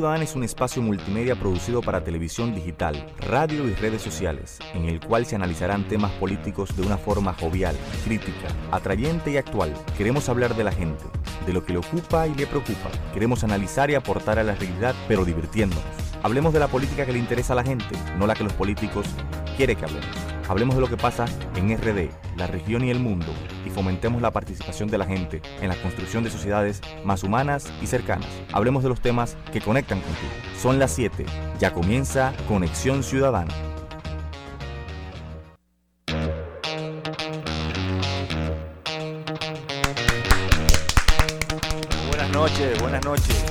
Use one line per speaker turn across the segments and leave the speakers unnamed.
Ciudadana es un espacio multimedia producido para televisión digital, radio y redes sociales, en el cual se analizarán temas políticos de una forma jovial, crítica, atrayente y actual. Queremos hablar de la gente, de lo que le ocupa y le preocupa. Queremos analizar y aportar a la realidad, pero divirtiéndonos. Hablemos de la política que le interesa a la gente, no la que los políticos quieren que hablemos. Hablemos de lo que pasa en RD, la región y el mundo, y fomentemos la participación de la gente en la construcción de sociedades más humanas y cercanas. Hablemos de los temas que conectan contigo. Son las 7. Ya comienza Conexión Ciudadana. Buenas noches, buenas noches.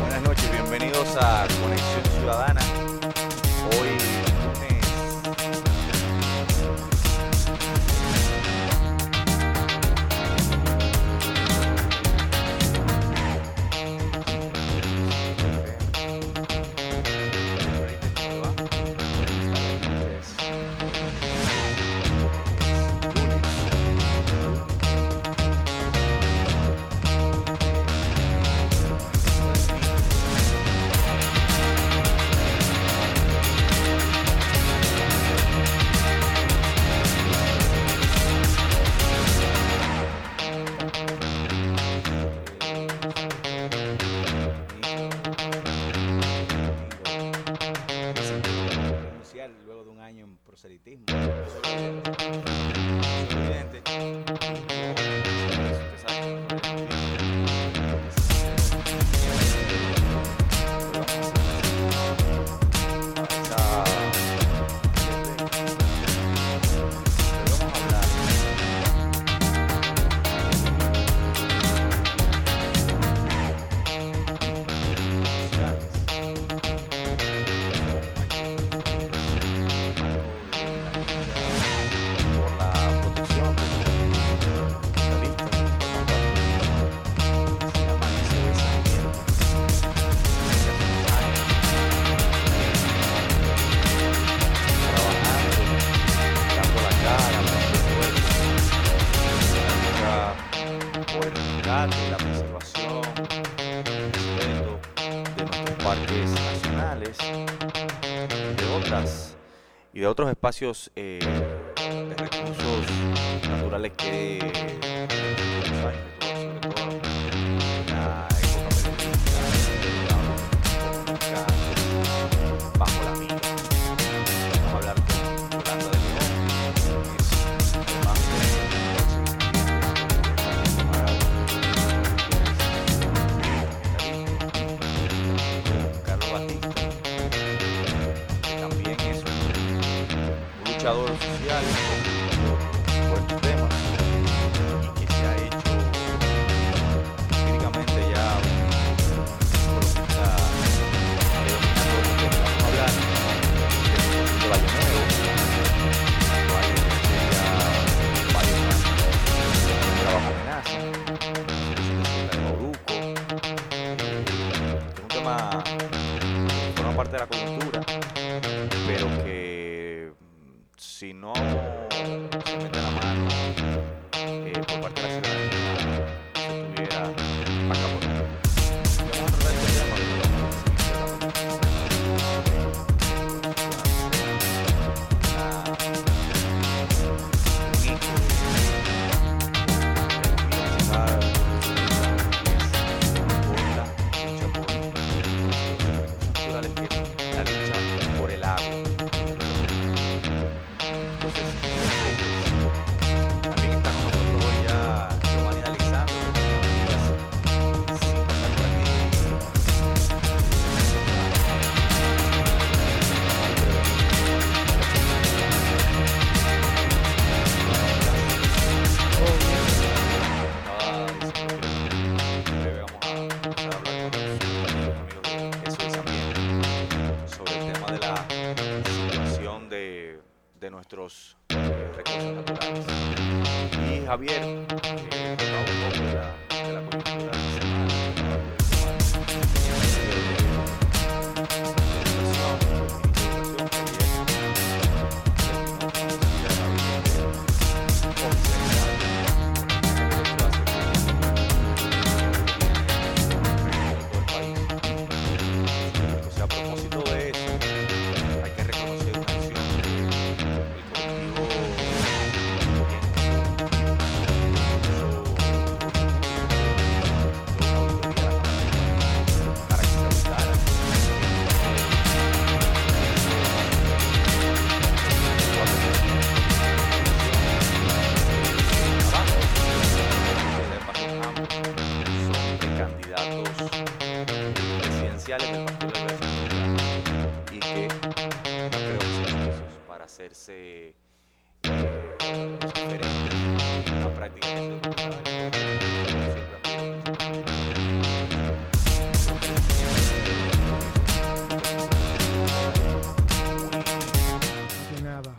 Buenas noches, bienvenidos a Conexión Ciudadana.
Otros espacios eh, si no se mete la mano eh, por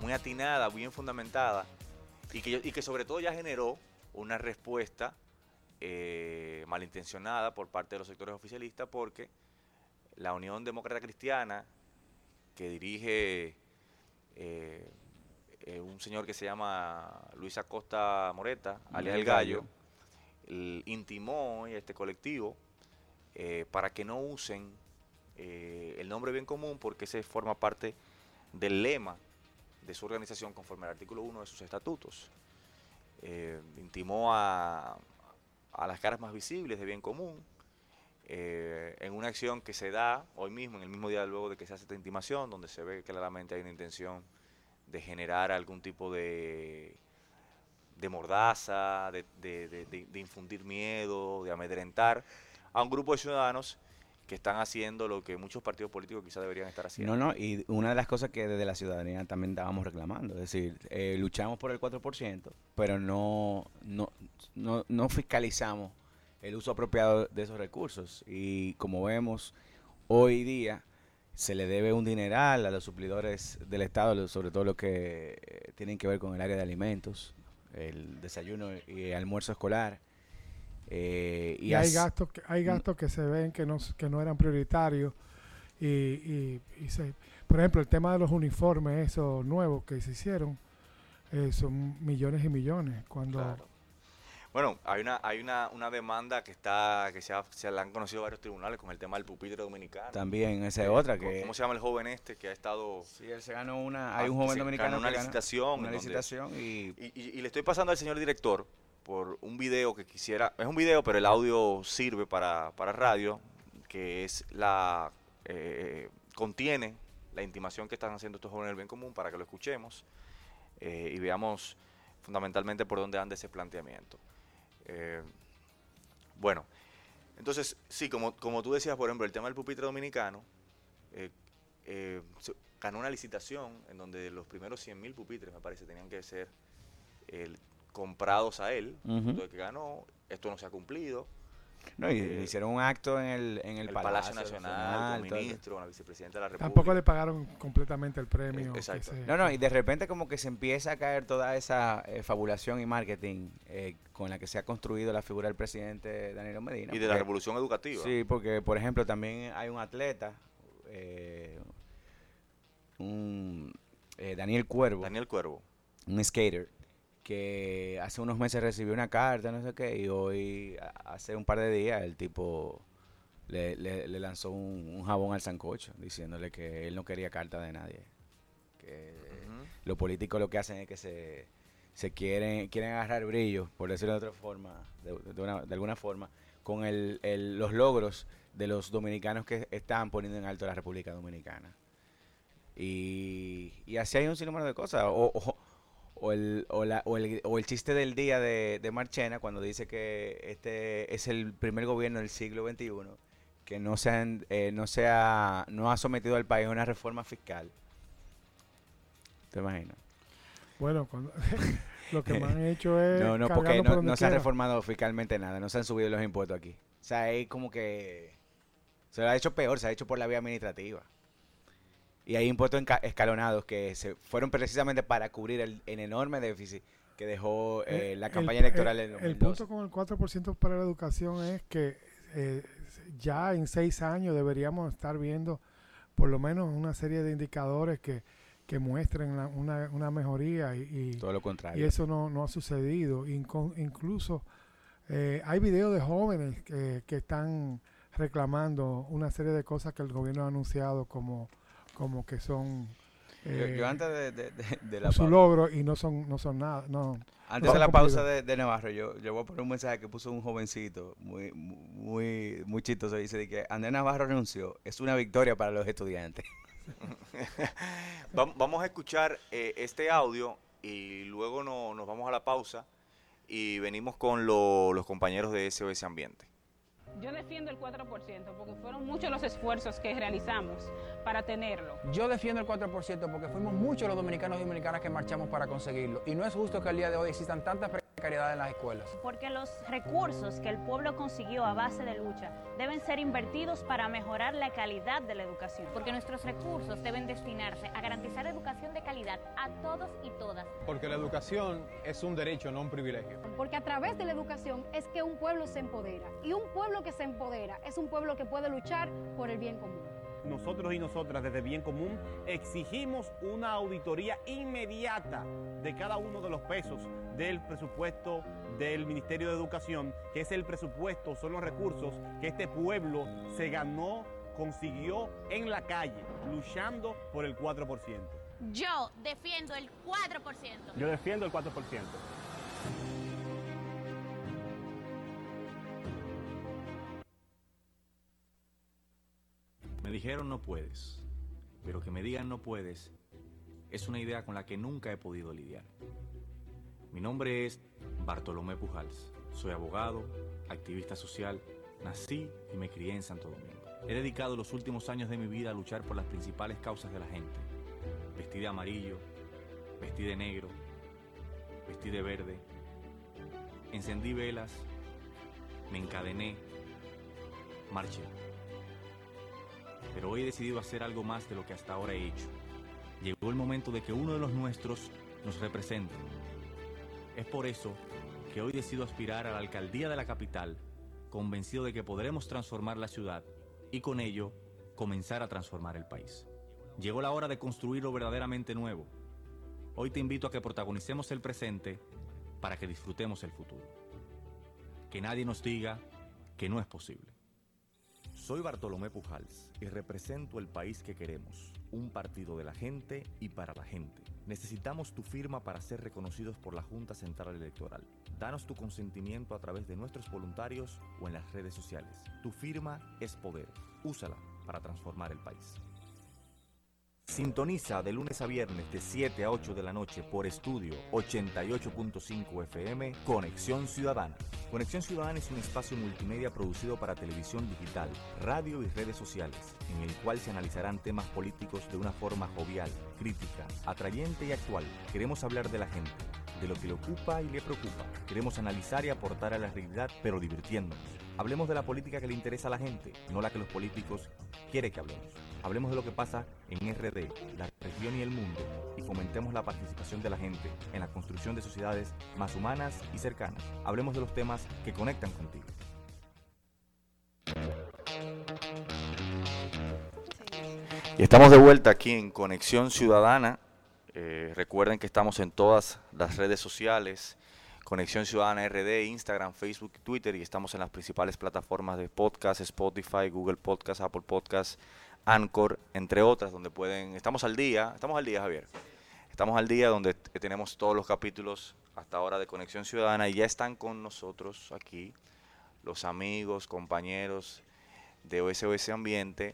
muy atinada, bien fundamentada y que, y que sobre todo ya generó una respuesta eh, malintencionada por parte de los sectores oficialistas porque la Unión Demócrata Cristiana que dirige eh, eh, un señor que se llama Luis Acosta Moreta, alias El Gallo, intimó hoy a este colectivo eh, para que no usen el nombre bien común porque ese forma parte del lema de su organización conforme al artículo 1 de sus estatutos. Intimó a, a las caras más visibles de bien común eh, en una acción que se da hoy mismo, en el mismo día luego de que se hace esta intimación, donde se ve claramente hay una intención de generar algún tipo de, de mordaza, de- de- de infundir miedo, de amedrentar a un grupo de ciudadanos que están haciendo lo que muchos partidos políticos quizás deberían estar haciendo.
No, no, y una de las cosas que desde la ciudadanía también estábamos reclamando, es decir, eh, luchamos por el 4%, pero no, no, no, no fiscalizamos el uso apropiado de esos recursos. Y como vemos, hoy día se le debe un dineral a los suplidores del Estado, sobre todo lo que eh, tienen que ver con el área de alimentos, el desayuno y almuerzo escolar. eh,
Y, hay
as-
gastos que, hay gastos que se ven que no, que no eran prioritarios. Y, y, y se, por ejemplo, el tema de los uniformes, esos nuevos que se hicieron, eh, son millones y millones. Cuando
Claro. Bueno, hay una hay una, una demanda que está que se, ha- se la han conocido varios tribunales con el tema del pupitre dominicano.
También esa es
Eh,
otra
¿cómo-
que...
¿Cómo se llama el joven este que ha estado
Sí, él se ganó una.
Ah,
Hay un
que
joven
se
dominicano
ganó una
que
licitación
Una licitación y.
Y, y- y le estoy pasando al señor director por un video que quisiera, es un video, pero el audio sirve para, para radio, que es la, eh, contiene la intimación que están haciendo estos jóvenes del bien común para que lo escuchemos eh, y veamos fundamentalmente por dónde anda ese planteamiento. Eh, bueno, entonces, sí, como, como tú decías, por ejemplo, el tema del pupitre dominicano, eh, eh, ganó una licitación en donde los primeros 100.000 pupitres, me parece, tenían que ser el- comprados a él, de que ganó, esto no se ha cumplido,
No, y
eh,
hicieron un acto en el, en el,
el, Palacio,
Nacional,
Nacional, con ministro, con la vicepresidenta de la República.
tampoco le pagaron completamente el premio.
exacto.
se-
No, no, y de repente como que se empieza a caer toda esa eh, fabulación y marketing eh, con la que se ha construido la figura del presidente Danilo Medina.
y de la revolución educativa.
Sí, porque por ejemplo también hay un atleta, eh, un eh, Daniel Cuervo,
Daniel Cuervo.
un skater, que hace unos meses recibió una carta, no sé qué, y hoy, hace un par de días, el tipo le, le- le lanzó un, un jabón al sancocho, diciéndole que él no quería carta de nadie. Que
Ujú.
los políticos lo que hacen es que se, se quieren, quieren agarrar brillo, por decirlo de otra forma, de, de una- de alguna forma, con el, el- los logros de los dominicanos que están poniendo en alto la República Dominicana. Y, y así hay un sinnúmero de cosas. O, o- o el, o, la- o el, o el chiste del día de, de Marchena cuando dice que este es el primer gobierno del siglo XXI que no, se han- eh, no, se ha, no ha sometido al país a una reforma fiscal. ¿Te imaginas?
Bueno, cuando- lo que me han hecho es.
No, no, porque
por
no, no se ha reformado fiscalmente nada, no se han subido los impuestos aquí. O sea, es como que se lo ha hecho peor, se ha hecho por la vía administrativa. Y hay impuestos escalonados que se fueron precisamente para cubrir el, el enorme déficit que dejó eh,
Eh,
la
el-
campaña
el-
electoral
El
2012.
punto con el 4% para la educación es que eh, ya en seis años deberíamos estar viendo por lo menos una serie de indicadores que, que muestren la- una, una mejoría y, y-
Todo lo
y
contrario.
eso no, no ha sucedido. Incon- incluso eh, hay videos de jóvenes que, que están reclamando una serie de cosas que el gobierno ha anunciado como, como que son
Yo,
eh,
yo antes de, de- de- de la
su
pausa,
logro y no son no son nada no
antes
no
de la pausa de, de Navarro, yo, yo voy a poner un mensaje que puso un jovencito muy muy muy chistoso. Dice de que Andrés Navarro renunció. Es una victoria para los estudiantes.
Vam- Vamos a escuchar eh, este audio y luego no- nos vamos a la pausa y venimos con lo- los compañeros de SOS Ambiente.
Yo defiendo el 4% porque fueron muchos los esfuerzos que realizamos para tenerlo.
Yo defiendo el 4% porque fuimos muchos los dominicanos y dominicanas que marchamos para conseguirlo. Y no es justo que al día de hoy existan tantas precariedades en las escuelas.
Porque los recursos que el pueblo consiguió a base de lucha deben ser invertidos para mejorar la calidad de la educación.
Porque nuestros recursos deben destinarse a garantizar educación de calidad a todos y todas.
Porque la educación es un derecho, no un privilegio.
Porque a través de la educación es que un pueblo se empodera. Y un pueblo que se empodera es un pueblo que puede luchar por el bien común.
Nosotros y nosotras desde Bien Común exigimos una auditoría inmediata de cada uno de los pesos del presupuesto del Ministerio de Educación, que es el presupuesto, son los recursos que este pueblo se ganó, consiguió en la calle, luchando por el 4%.
Yo defiendo el 4%.
Yo defiendo el 4%.
Me dijeron no puedes, pero que me digan no puedes es una idea con la que nunca he podido lidiar. Mi nombre es Bartolomé Pujals. Soy abogado, activista social, nací y me crié en Santo Domingo. He dedicado los últimos años de mi vida a luchar por las principales causas de la gente. Vestí de amarillo, vestí de negro, vestí de verde, encendí velas, me encadené, marché. Pero hoy he decidido hacer algo más de lo que hasta ahora he hecho. Llegó el momento de que uno de los nuestros nos represente. Es por eso que hoy decido aspirar a la alcaldía de la capital, convencido de que podremos transformar la ciudad y con ello comenzar a transformar el país. Llegó la hora de construir lo verdaderamente nuevo. Hoy te invito a que protagonicemos el presente para que disfrutemos el futuro. Que nadie nos diga que no es posible. Soy Bartolomé Pujals y represento el país que queremos, un partido de la gente y para la gente. Necesitamos tu firma para ser reconocidos por la Junta Central Electoral. Danos tu consentimiento a través de nuestros voluntarios o en las redes sociales. Tu firma es poder. Úsala para transformar el país. Sintoniza de lunes a viernes de 7 a 8 de la noche por estudio 88.5 FM Conexión Ciudadana. Conexión Ciudadana es un espacio multimedia producido para televisión digital, radio y redes sociales, en el cual se analizarán temas políticos de una forma jovial, crítica, atrayente y actual. Queremos hablar de la gente, de lo que le ocupa y le preocupa. Queremos analizar y aportar a la realidad, pero divirtiéndonos. Hablemos de la política que le interesa a la gente, no la que los políticos quieren que hablemos. Hablemos de lo que pasa en RD, la región y el mundo, y fomentemos la participación de la gente en la construcción de sociedades más humanas y cercanas. Hablemos de los temas que conectan contigo. Y estamos de vuelta aquí en Conexión Ciudadana. Eh, recuerden que estamos en todas las redes sociales, Conexión Ciudadana RD, Instagram, Facebook, Twitter, y estamos en las principales plataformas de podcast, Spotify, Google Podcast, Apple Podcast, Anchor, entre otras, donde pueden, estamos al día, estamos al día Javier, estamos al día donde tenemos todos los capítulos hasta ahora de Conexión Ciudadana y ya están con nosotros aquí los amigos, compañeros de OSOS Ambiente,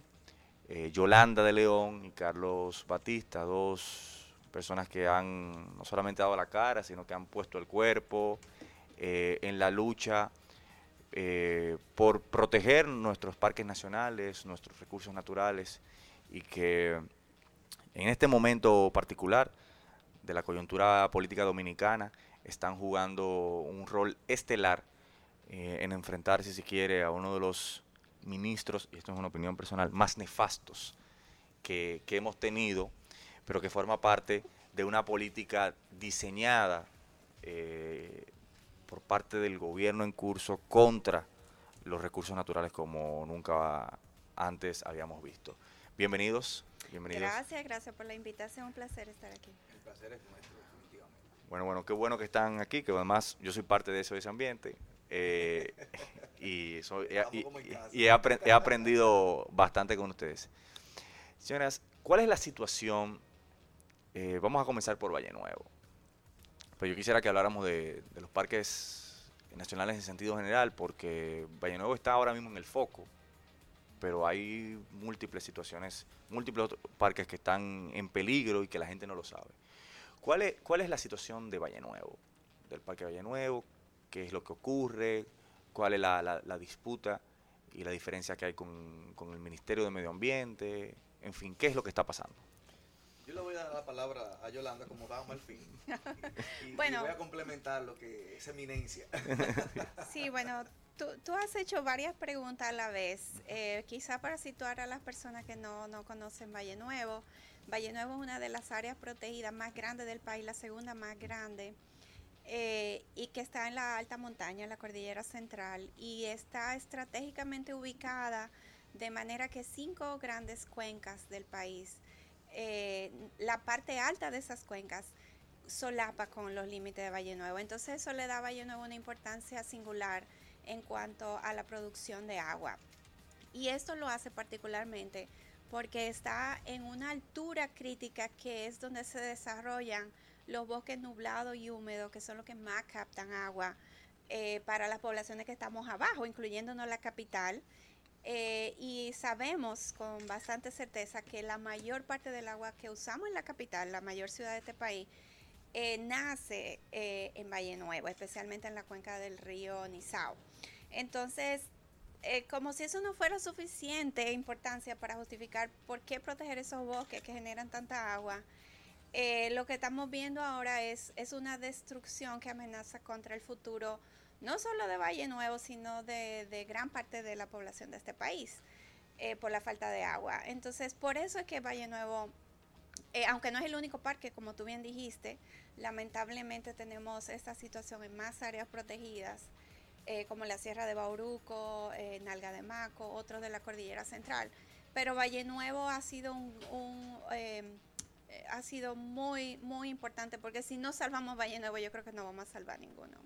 eh, Yolanda de León y Carlos Batista, dos personas que han no solamente dado la cara, sino que han puesto el cuerpo eh, en la lucha eh, por proteger nuestros parques nacionales, nuestros recursos naturales y que en este momento particular de la coyuntura política dominicana están jugando un rol estelar eh, en enfrentarse, si quiere, a uno de los ministros, y esto es una opinión personal, más nefastos que, que hemos tenido, pero que forma parte de una política diseñada eh, por parte del gobierno en curso contra los recursos naturales como nunca antes habíamos visto. Bienvenidos, bienvenidos.
Gracias, gracias por la invitación, un placer estar aquí.
El placer es nuestro, definitivamente.
Bueno, bueno, qué bueno que están aquí, que además yo soy parte de eso, de ese ambiente. Eh, y, soy, y, y- y he, apre- he aprendido bastante con ustedes. Señoras, ¿cuál es la situación? Eh, vamos a comenzar por Valle Nuevo. Pero yo quisiera que habláramos de, los parques nacionales en sentido general, porque Valle Nuevo está ahora mismo en el foco, pero hay múltiples situaciones, múltiples parques que están en peligro y que la gente no lo sabe. ¿Cuál es, la situación de Valle Nuevo? Del Parque Valle Nuevo, qué es lo que ocurre, cuál es la, disputa y la diferencia que hay con el Ministerio de Medio Ambiente, en fin, ¿qué es lo que está pasando?
Yo le voy a dar la palabra a Yolanda como dama al fin. Y, y
Bueno.
voy a complementar lo que es eminencia.
Sí, bueno, tú, tú has hecho varias preguntas a la vez. Eh, quizá para situar a las personas que no, no conocen Valle Nuevo. Valle Nuevo es una de las áreas protegidas más grandes del país, la segunda más grande, eh, y que está en la alta montaña, en la cordillera central, y está estratégicamente ubicada de manera que cinco grandes cuencas del país, eh, la parte alta de esas cuencas solapa con los límites de Valle Nuevo. Entonces eso le da a Valle Nuevo una importancia singular en cuanto a la producción de agua. Y esto lo hace particularmente porque está en una altura crítica que es donde se desarrollan los bosques nublados y húmedos, que son los que más captan agua eh, para las poblaciones que estamos abajo, incluyéndonos la capital. Eh, y sabemos con bastante certeza que la mayor parte del agua que usamos en la capital, la mayor ciudad de este país, eh, nace eh, en Valle Nuevo, especialmente en la cuenca del río Nizao. Entonces, eh, como si eso no fuera suficiente importancia para justificar por qué proteger esos bosques que generan tanta agua, eh, lo que estamos viendo ahora es, es una destrucción que amenaza contra el futuro, no solo de Valle Nuevo, sino de, gran parte de la población de este país, eh, por la falta de agua. Entonces, por eso es que Valle Nuevo eh, aunque no es el único parque, como tú bien dijiste, lamentablemente tenemos esta situación en más áreas protegidas, eh, como la Sierra de Bauruco, Nalga de Maco, otros de la Cordillera Central. Pero Valle Nuevo ha sido un, ha sido muy muy importante porque si no salvamos Valle Nuevo, yo creo que no vamos a salvar ninguno.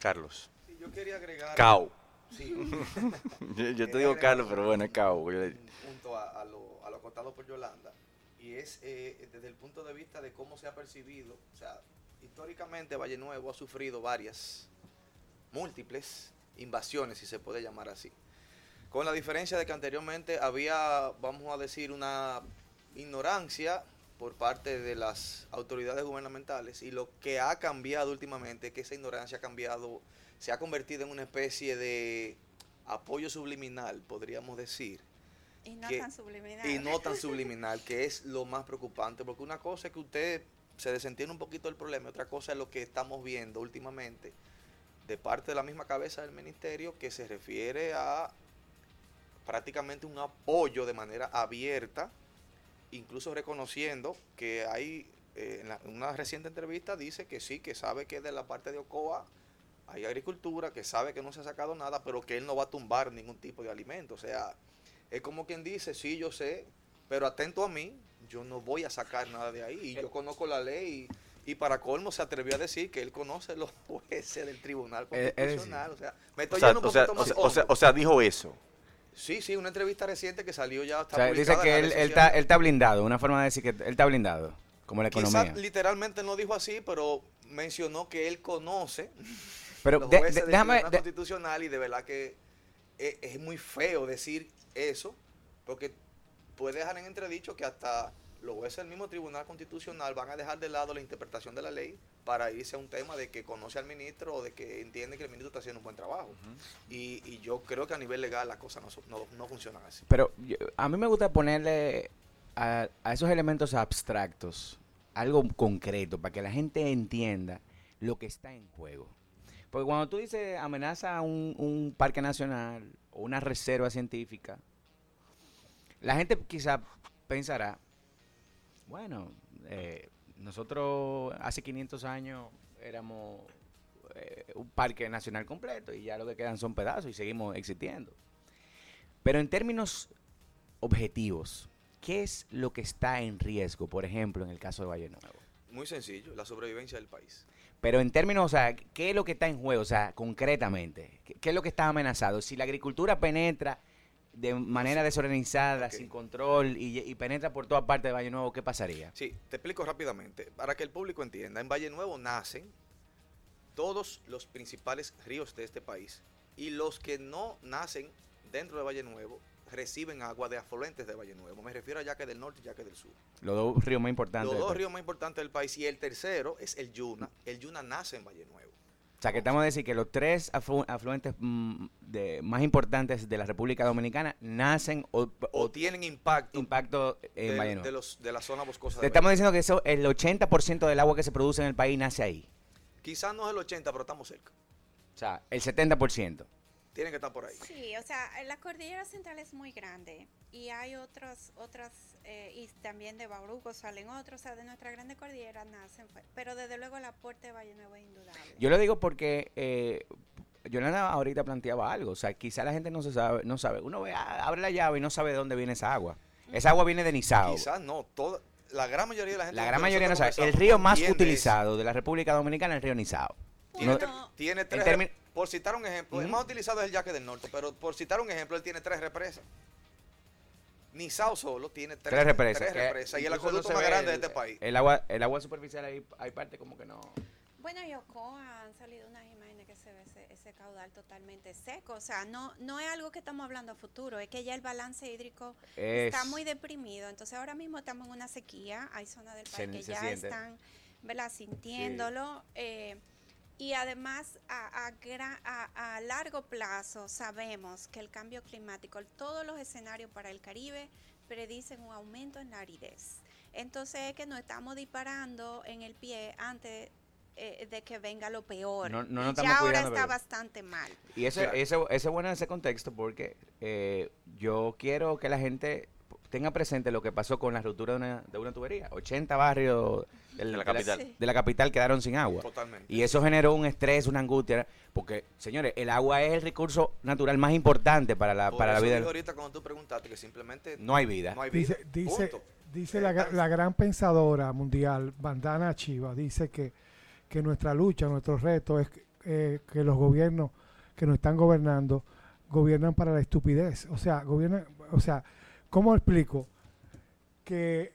Carlos.
Sí, yo quería agregar.
Cao.
Sí.
yo, yo te digo Carlos, pero bueno, es Cao.
Punto a, a lo, a lo acotado por Yolanda y es eh, desde el punto de vista de cómo se ha percibido, o sea, históricamente Valle Nuevo ha sufrido varias, múltiples invasiones, si se puede llamar así, con la diferencia de que anteriormente había, vamos a decir, una ignorancia por parte de las autoridades gubernamentales y lo que ha cambiado últimamente es que esa ignorancia ha cambiado, se ha convertido en una especie de apoyo subliminal, podríamos decir,
Y no
que-
tan subliminal.
y no tan subliminal, que es lo más preocupante, porque una cosa es que usted se desentiende un poquito del problema, y otra cosa es lo que estamos viendo últimamente de parte de la misma cabeza del ministerio que se refiere a prácticamente un apoyo de manera abierta, incluso reconociendo que hay, eh, en, la- en una reciente entrevista dice que sí, que sabe que de la parte de Ocoa hay agricultura, que sabe que no se ha sacado nada, pero que él no va a tumbar ningún tipo de alimento. O sea, es como quien dice, sí, yo sé, pero atento a mí, yo no voy a sacar nada de ahí. Y yo conozco la ley y, y para colmo se atrevió a decir que él conoce los jueces del Tribunal
Eh,
Constitucional. o sea, me
O
estoy
sea,
yendo un
o sea,
más
sea, o sea, dijo eso.
Sí, sí, una entrevista reciente que salió ya. Está
O sea, dice que él, él está, él está blindado, una forma de decir que él está blindado, como la
Quizás
economía.
literalmente no dijo así, pero mencionó que él conoce
Pero
los
de-
jueces
de-
del
déjame- de-
Constitucional y de verdad que es, es muy feo decir eso, porque puede dejar en entredicho que hasta los jueces del mismo Tribunal Constitucional van a dejar de lado la interpretación de la ley para irse a un tema de que conoce al ministro o de que entiende que el ministro está haciendo un buen trabajo. y, y yo creo que a nivel legal las cosas no, no, no funcionan así.
Pero yo- a mí me gusta ponerle a, a esos elementos abstractos algo concreto para que la gente entienda lo que está en juego. Porque cuando tú dices amenaza a un, un parque nacional o una reserva científica, la gente quizá pensará, bueno, eh, nosotros hace 500 años éramos eh, un parque nacional completo y ya lo que quedan son pedazos y seguimos existiendo. Pero en términos objetivos, ¿qué es lo que está en riesgo, por ejemplo, en el caso de Valle Nuevo?
Muy sencillo, la sobrevivencia del país.
Pero en términos, o sea, ¿qué es lo que está en juego? O sea, concretamente, ¿qué, qué es lo que está amenazado? Si la agricultura penetra de manera desorganizada, sin control y, y penetra por toda parte de Valle Nuevo, ¿qué pasaría?
Sí, te explico rápidamente. Para que el público entienda, en Valle Nuevo nacen todos los principales ríos de este país y los que no nacen dentro de Valle Nuevo reciben agua de afluentes de Valle Nuevo. Me refiero a Yaque del Norte y Yaque del Sur.
Los dos ríos más importantes.
Los dos ríos más importantes del país y el tercero es el Yuna. El Yuna nace en Valle Nuevo.
O sea, que estamos a decir que los tres aflu- afluentes mm, de, más importantes de la República Dominicana nacen o,
O tienen impacto
impacto en
de, de los, de la zona boscosa.
Te estamos diciendo que eso, el 80% del agua que se produce en el país nace ahí.
Quizás no es el 80, pero estamos cerca.
O sea, el 70%.
Tienen que estar por ahí.
Sí, o sea, la cordillera central es muy grande y hay otras, otras, eh, y también de Bauruco salen otros, o sea, de nuestra grande cordillera nacen, pero desde luego el aporte de Valle Nuevo es indudable.
Yo lo digo porque eh, Yolanda ahorita planteaba algo. O sea, quizá la gente no se sabe, no sabe. Uno ve, ah, abre la llave y no sabe de dónde viene esa agua. Esa agua viene de Nizao.
Quizás no, toda, la gran mayoría de la gente.
La gran mayoría no sabe. El río más utilizado de la República Dominicana es el río Nizao.
Tiene,
No-
tiene tres, por citar un ejemplo, el
Ujú.
más utilizado es el Yaque del Norte, pero por citar un ejemplo, él tiene tres represas. Nizao solo tiene tres,
tres represas.
tres represas y el acueducto más grande de
el-
este país.
El agua, el agua superficial hay, hay parte como que no.
Bueno, y Ocoa han salido unas imágenes que se ve ese, ese caudal totalmente seco, o sea, no, no es algo que estamos hablando a futuro, es que ya el balance hídrico está
Es-
muy deprimido, entonces ahora mismo estamos en una sequía, hay zonas del
Se-
país que
se
ya
siente.
están, ¿verdad?, sintiéndolo. eh, y además, a, a gra- a- a largo plazo, sabemos que el cambio climático, todos los escenarios para el Caribe predicen un aumento en la aridez. Entonces, es que nos estamos disparando en el pie antes eh, de que venga lo peor.
No- no estamos
ya ahora está
pero-
bastante mal.
Y eso,
Claro.
eso, eso es bueno en ese contexto porque eh, yo quiero que la gente tenga presente lo que pasó con la ruptura de una, de una tubería. 80 barrios
De la capital.
Sí.
de la capital quedaron sin agua.
Totalmente.
Y eso generó un estrés, una angustia, porque, señores, el agua es el recurso natural más importante para la,
Por
para la vida.
ahorita cuando tú preguntaste que simplemente
No hay vida.
no hay vida.
Dice, dice,
punto.
dice la, gra- la gran pensadora mundial, Bandana Chiva, dice que, que nuestra lucha, nuestro reto es que, eh, que los gobiernos que nos están gobernando gobiernan para la estupidez. O sea, gobiernan, o sea, ¿cómo explico? Que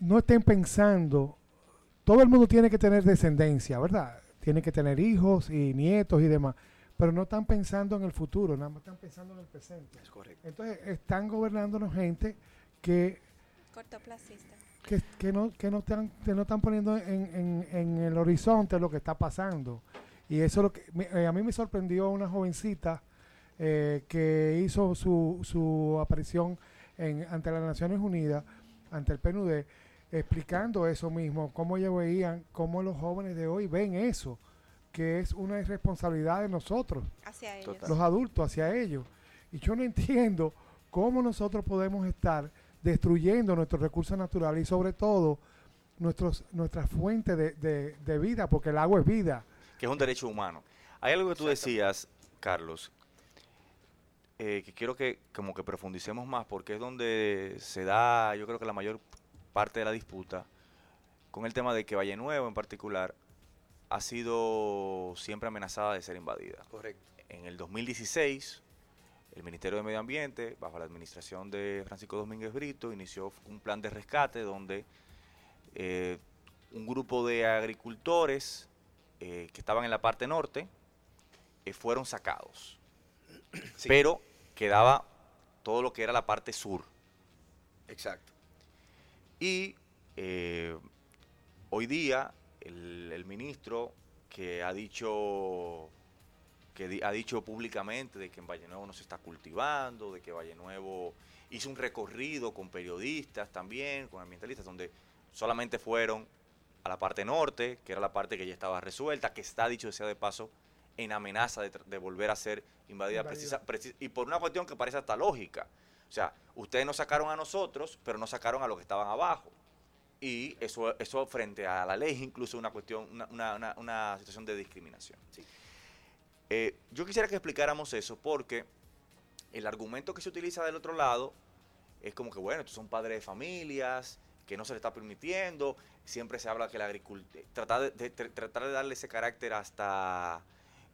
no estén pensando, todo el mundo tiene que tener descendencia, ¿verdad? Tiene que tener hijos y nietos y demás, pero no están pensando en el futuro, nada más están pensando en el presente.
Es correcto.
Entonces están gobernándonos gente que,
Cortoplacista.
que, que no, que, no están, que no están poniendo en, en- en el horizonte lo que está pasando. Y eso es lo que me- eh, a mí me sorprendió una jovencita eh, que hizo su, su aparición en, ante las Naciones Unidas, ante el PNUD, explicando eso mismo, cómo ellos veían, cómo los jóvenes de hoy ven eso, que es una irresponsabilidad de nosotros
Hacia ellos.
los adultos hacia ellos. Y yo no entiendo cómo nosotros podemos estar destruyendo nuestros recursos naturales y sobre todo nuestros, nuestra fuente de, de- de vida, porque el agua es vida.
que es un derecho humano. Hay algo que tú decías, Carlos, eh, que quiero que como que profundicemos más porque es donde se da, yo creo que la mayor parte de la disputa con el tema de que Valle Nuevo en particular ha sido siempre amenazada de ser invadida.
Correcto.
En el 2016, el Ministerio de Medio Ambiente, bajo la administración de Francisco Domínguez Brito, inició un plan de rescate donde eh, un grupo de agricultores eh, que estaban en la parte norte eh, fueron sacados. Pero quedaba todo lo que era la parte sur.
Exacto.
Y eh, hoy día el, el ministro que ha dicho que di- ha dicho públicamente de que en Valle Nuevo no se está cultivando, de que Valle Nuevo hizo un recorrido con periodistas también, con ambientalistas, donde solamente fueron a la parte norte, que era la parte que ya estaba resuelta, que está, dicho sea de paso, en amenaza de, volver a ser invadida,
Invadida.
precisa- preci- y por una cuestión que parece hasta lógica. O sea, ustedes nos sacaron a nosotros, pero no sacaron a los que estaban abajo. Y eso, eso frente a la ley es incluso una cuestión, una, una- una- una situación de discriminación. Eh, yo quisiera que explicáramos eso porque el argumento que se utiliza del otro lado es como que, bueno, estos son padres de familias, que no se les está permitiendo, siempre se habla que la agricultura, tratar de- tratar de darle ese carácter hasta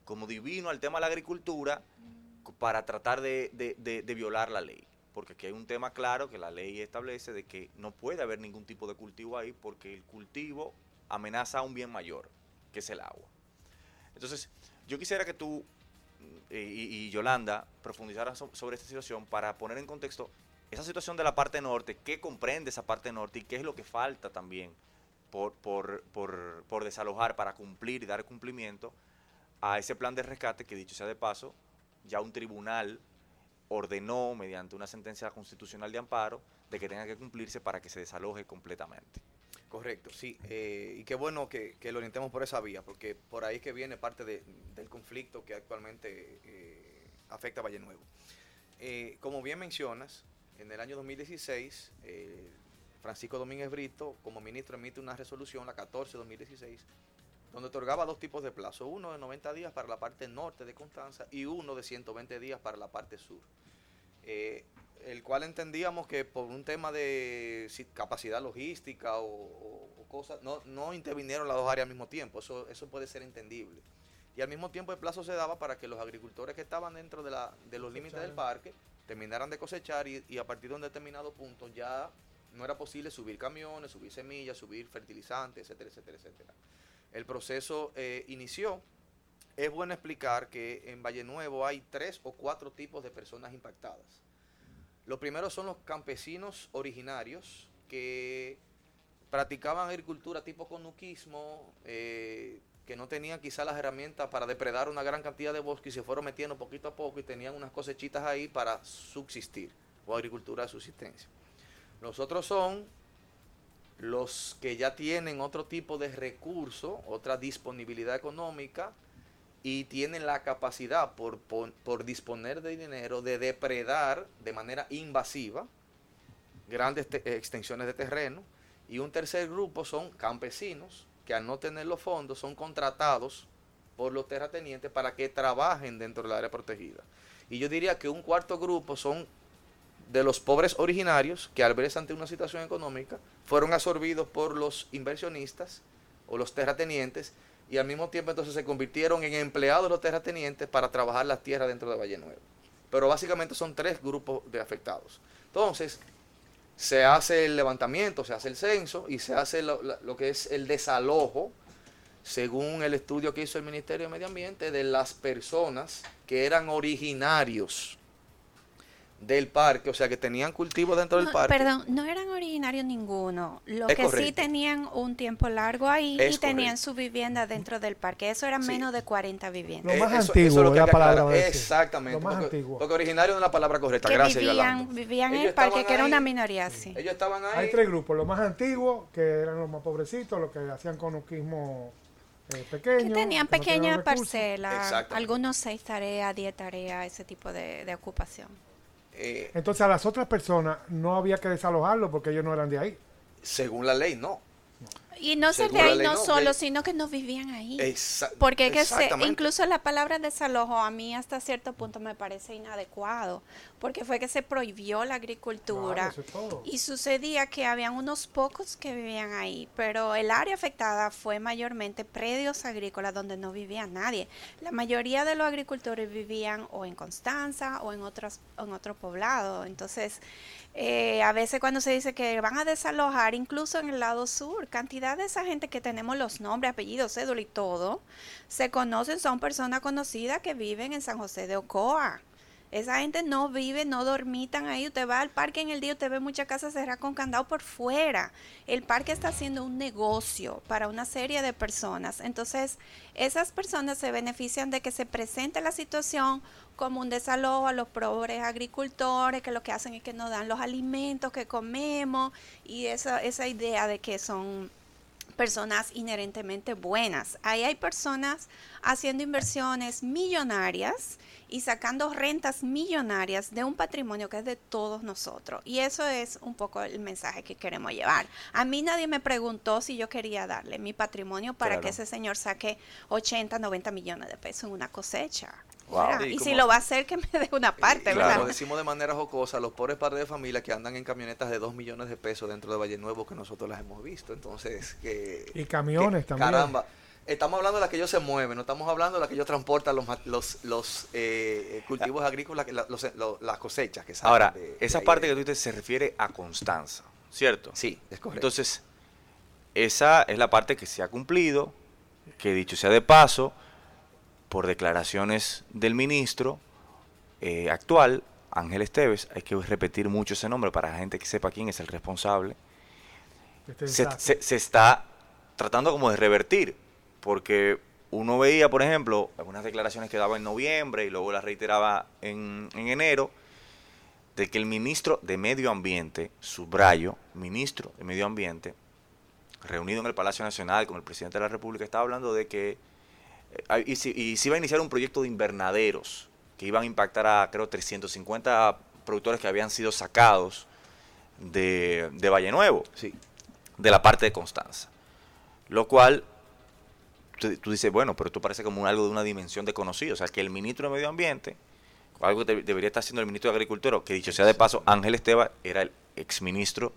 como divino al tema de la agricultura para tratar de, de- de- violar la ley. Porque aquí hay un tema claro que la ley establece de que no puede haber ningún tipo de cultivo ahí porque el cultivo amenaza a un bien mayor, que es el agua. Entonces, yo quisiera que tú mm, y, Yolanda profundizaran so- sobre esta situación para poner en contexto esa situación de la parte norte, qué comprende esa parte norte y qué es lo que falta también por, por, por, por desalojar para cumplir y dar cumplimiento a ese plan de rescate que dicho sea de paso, ya un tribunal ordenó mediante una sentencia constitucional de amparo de que tenga que cumplirse para que se desaloje completamente.
Correcto, sí. eh, y qué bueno que, que lo orientemos por esa vía, porque por ahí es que viene parte de- del conflicto que actualmente eh, afecta a Valle Nuevo. Eh, como bien mencionas, en el año 2016, eh, Francisco Domínguez Brito, como ministro, emite una resolución, la 14-2016, donde otorgaba dos tipos de plazo, uno de 90 días para la parte norte de Constanza y uno de 120 días para la parte sur. Eh, el cual entendíamos que por un tema de capacidad logística o, o- o cosas, no, no intervinieron las dos áreas al mismo tiempo, eso, eso puede ser entendible. Y al mismo tiempo el plazo se daba para que los agricultores que estaban dentro de, la, de los límites del parque terminaran de cosechar y, y a partir de un determinado punto ya no era posible subir camiones, subir semillas, subir fertilizantes, etcétera, etcétera, etcétera. El proceso eh, inició. Es bueno explicar que en Valle Nuevo hay tres o cuatro tipos de personas impactadas. Los primeros son los campesinos originarios que practicaban agricultura tipo conuquismo, eh, que no tenían quizá las herramientas para depredar una gran cantidad de bosque y se fueron metiendo poquito a poco y tenían unas cosechitas ahí para subsistir o agricultura de subsistencia. Los otros son los que ya tienen otro tipo de recurso, otra disponibilidad económica y tienen la capacidad por, por, disponer de dinero de depredar de manera invasiva grandes te- extensiones de terreno. Y un tercer grupo son campesinos que al no tener los fondos son contratados por los terratenientes para que trabajen dentro del área protegida. Y yo diría que un cuarto grupo son de los pobres originarios que al verse ante una situación económica fueron absorbidos por los inversionistas o los terratenientes y al mismo tiempo entonces se convirtieron en empleados de los terratenientes para trabajar las tierras dentro de Valle Nuevo. Pero básicamente son tres grupos de afectados. Entonces, se hace el levantamiento, se hace el censo y se hace lo, lo que es el desalojo, según el estudio que hizo el Ministerio de Medio Ambiente, de las personas que eran originarios del parque, o sea, que tenían cultivos dentro del parque.
Perdón, no eran originarios ninguno. Lo
Es
que sí tenían un tiempo largo ahí
Es
y tenían
correcto.
su vivienda dentro del parque. Eso eran menos de 40 viviendas.
Lo más
Eh, eso-
antiguo,
eso es lo que
la palabra.
Exactamente.
Lo más
porque,
antiguo.
porque originario no es la palabra correcta.
que
Gracias,
vivían,
Yolanda.
vivían en el parque, que era una minoría, sí.
Ellos estaban ahí.
Hay tres grupos, los más antiguos, que eran los más pobrecitos, los que hacían conuquismo eh, pequeño.
Que tenían
no
pequeñas parcelas, algunos seis tareas, diez tareas, ese tipo de, de ocupación.
Eh,
Entonces a las otras personas no había que desalojarlos porque ellos no eran de ahí.
según la ley, no.
Y no de
Según la
ahí no
no,
solo,
de-
sino que no vivían ahí.
Exa-
Porque es que se-
exactamente.
incluso la palabra desalojo a mí hasta cierto punto me parece inadecuado, porque fue que se prohibió la agricultura
Claro, es
y sucedía que habían unos pocos que vivían ahí, pero el área afectada fue mayormente predios agrícolas donde no vivía nadie. La mayoría de los agricultores vivían o en Constanza o en otros en otro poblado, entonces eh, a veces cuando se dice que van a desalojar, incluso en el lado sur, cantidad de esa gente que tenemos los nombres, apellidos, cédula y todo, se conocen, son personas conocidas que viven en San José de Ocoa. Esa gente no vive, no dormitan ahí. Usted va al parque en el día, usted ve muchas casas cerradas con candado por fuera. El parque está haciendo un negocio para una serie de personas. Entonces, esas personas se benefician de que se presente la situación como un desalojo a los pobres agricultores, que lo que hacen es que nos dan los alimentos que comemos y esa, esa idea de que son personas inherentemente buenas. Ahí hay personas haciendo inversiones millonarias y sacando rentas millonarias de un patrimonio que es de todos nosotros. Y eso es un poco el mensaje que queremos llevar. A mí nadie me preguntó si yo quería darle mi patrimonio para
Claro.
que ese señor saque 80, 90 millones de pesos en una cosecha.
Wow.
¿verdad?
Sí,
y si lo va a hacer, que me dé una parte,
Y
¿verdad?
Lo decimos de manera jocosa, los pobres padres de familia que andan en camionetas de 2 millones de pesos dentro de Valle Nuevo, que nosotros las hemos visto. Entonces, que.
Y camiones
que-
también.
Caramba. Estamos hablando de las que ellos se mueven, no estamos hablando de las que ellos transportan los, los, los eh, cultivos agrícolas, la- los- lo- las cosechas que salen.
Ahora,
de-
esa parte que tú dices se refiere a Constanza, ¿cierto?
Sí, es correcto.
Entonces, esa es la parte que se ha cumplido, que dicho sea de paso, por declaraciones del ministro eh, actual, Ángel Esteves, hay que repetir mucho ese nombre para la gente que sepa quién es el responsable,
Este
se,
desastre.
se- se está tratando como de revertir, porque uno veía, por ejemplo, algunas declaraciones que daba en noviembre y luego las reiteraba en, en enero, de que el ministro de Medio Ambiente, subrayo, ministro de Medio Ambiente, reunido en el Palacio Nacional con el presidente de la República, estaba hablando de que y, se, y se iba a iniciar un proyecto de invernaderos que iban a impactar a, creo, 350 productores que habían sido sacados de, de Valle Nuevo,
sí.
de la parte de Constanza. Lo cual, tú, tú dices, bueno, pero esto parece como algo de una dimensión desconocida. O sea, que el ministro de Medio Ambiente, algo que debería estar haciendo el ministro de Agricultura, que dicho sea de paso, Ángel Esteban era el exministro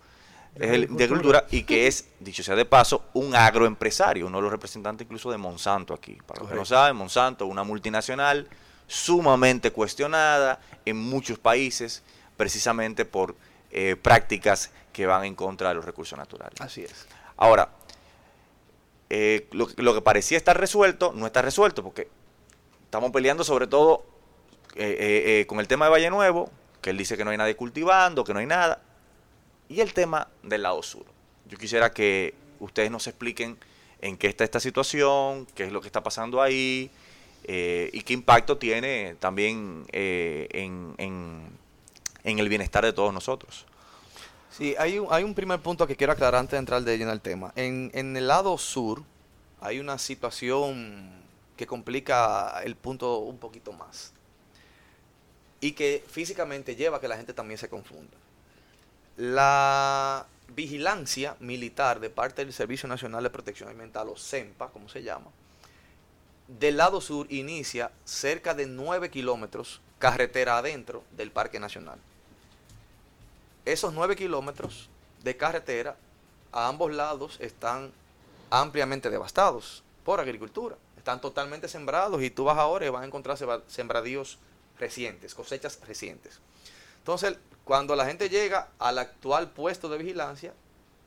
de, el, de Agricultura y que es, dicho sea de paso, un agroempresario, uno de los representantes incluso de Monsanto aquí. Para los que no saben, Monsanto, una multinacional sumamente cuestionada en muchos países, precisamente por eh, prácticas que van en contra de los recursos naturales.
Así es.
Ahora, eh, lo, lo, que parecía estar resuelto, no está resuelto, porque estamos peleando sobre todo eh, con el tema de Valle Nuevo, que él dice que no hay nadie cultivando, que no hay nada, y el tema del lado sur. Yo quisiera que ustedes nos expliquen en qué está esta situación, qué es lo que está pasando ahí, eh, y qué impacto tiene también eh, en, el bienestar de todos nosotros.
Sí, hay un, hay un primer punto que quiero aclarar antes de entrar de lleno al tema. En, en el lado sur hay una situación que complica el punto un poquito más y que físicamente lleva a que la gente también se confunda. La vigilancia militar de parte del Servicio Nacional de Protección Ambiental, o CEMPA, como se llama, del lado sur inicia cerca de 9 kilómetros carretera adentro del Parque Nacional. Esos 9 kilómetros de carretera a ambos lados están ampliamente devastados por agricultura. Están totalmente sembrados y tú vas ahora y vas a encontrar sembradíos recientes, cosechas recientes. Entonces, cuando la gente llega al actual puesto de vigilancia,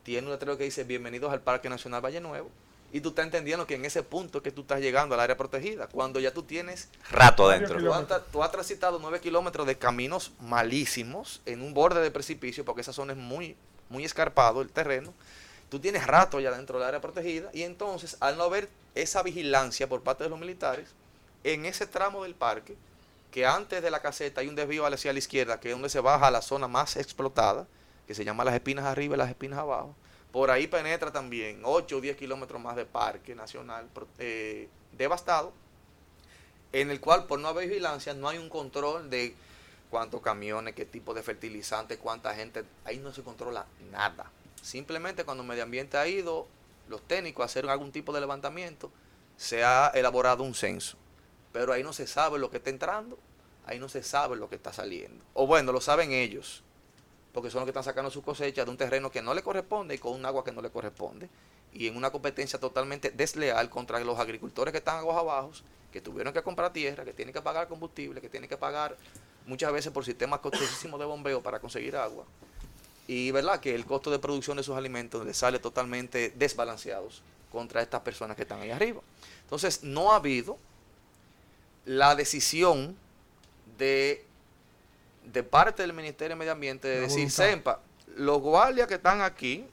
tiene un letrero que dice bienvenidos al Parque Nacional Valle Nuevo. Y tú estás entendiendo que en ese punto que tú estás llegando al área protegida, cuando ya tú tienes...
Rato dentro.
Tú has, tú has transitado nueve kilómetros de caminos malísimos en un borde de precipicio, porque esa zona es muy, muy escarpado el terreno. Tú tienes rato ya dentro del área protegida y entonces al no haber esa vigilancia por parte de los militares, en ese tramo del parque, que antes de la caseta hay un desvío hacia la izquierda, que es donde se baja a la zona más explotada, que se llama las espinas arriba y las espinas abajo. Por ahí penetra también 8 o 10 kilómetros más de parque nacional eh, devastado, en el cual por no haber vigilancia no hay un control de cuántos camiones, qué tipo de fertilizantes, cuánta gente, ahí no se controla nada. Simplemente cuando el medio ambiente ha ido, los técnicos a hacer algún tipo de levantamiento, se ha elaborado un censo pero ahí no se sabe lo que está entrando, ahí no se sabe lo que está saliendo. O bueno, lo saben ellos, porque son los que están sacando su cosecha de un terreno que no le corresponde y con un agua que no le corresponde. Y en una competencia totalmente desleal contra los agricultores que están aguas abajo, que tuvieron que comprar tierra, que tienen que pagar combustible, que tienen que pagar muchas veces por sistemas costosísimos de bombeo para conseguir agua. Y verdad que el costo de producción de sus alimentos les sale totalmente desbalanceados contra estas personas que están ahí arriba. Entonces, no ha habido la decisión de, de parte del Ministerio de Medio Ambiente de la decir, voluntad. Sempa, los guardias que están aquí,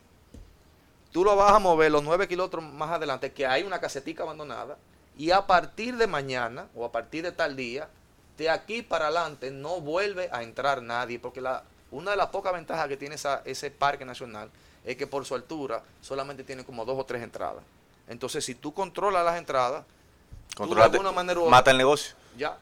tú lo vas a mover los nueve kilómetros más adelante, que hay una casetica abandonada, y a partir de mañana o a partir de tal día, de aquí para adelante no vuelve a entrar nadie, porque la, una de las pocas ventajas que tiene esa, ese parque nacional es que por su altura solamente tiene como dos o tres entradas. Entonces, si tú controlas las entradas,
Controlate, de alguna manera otra, mata el negocio.
Ya,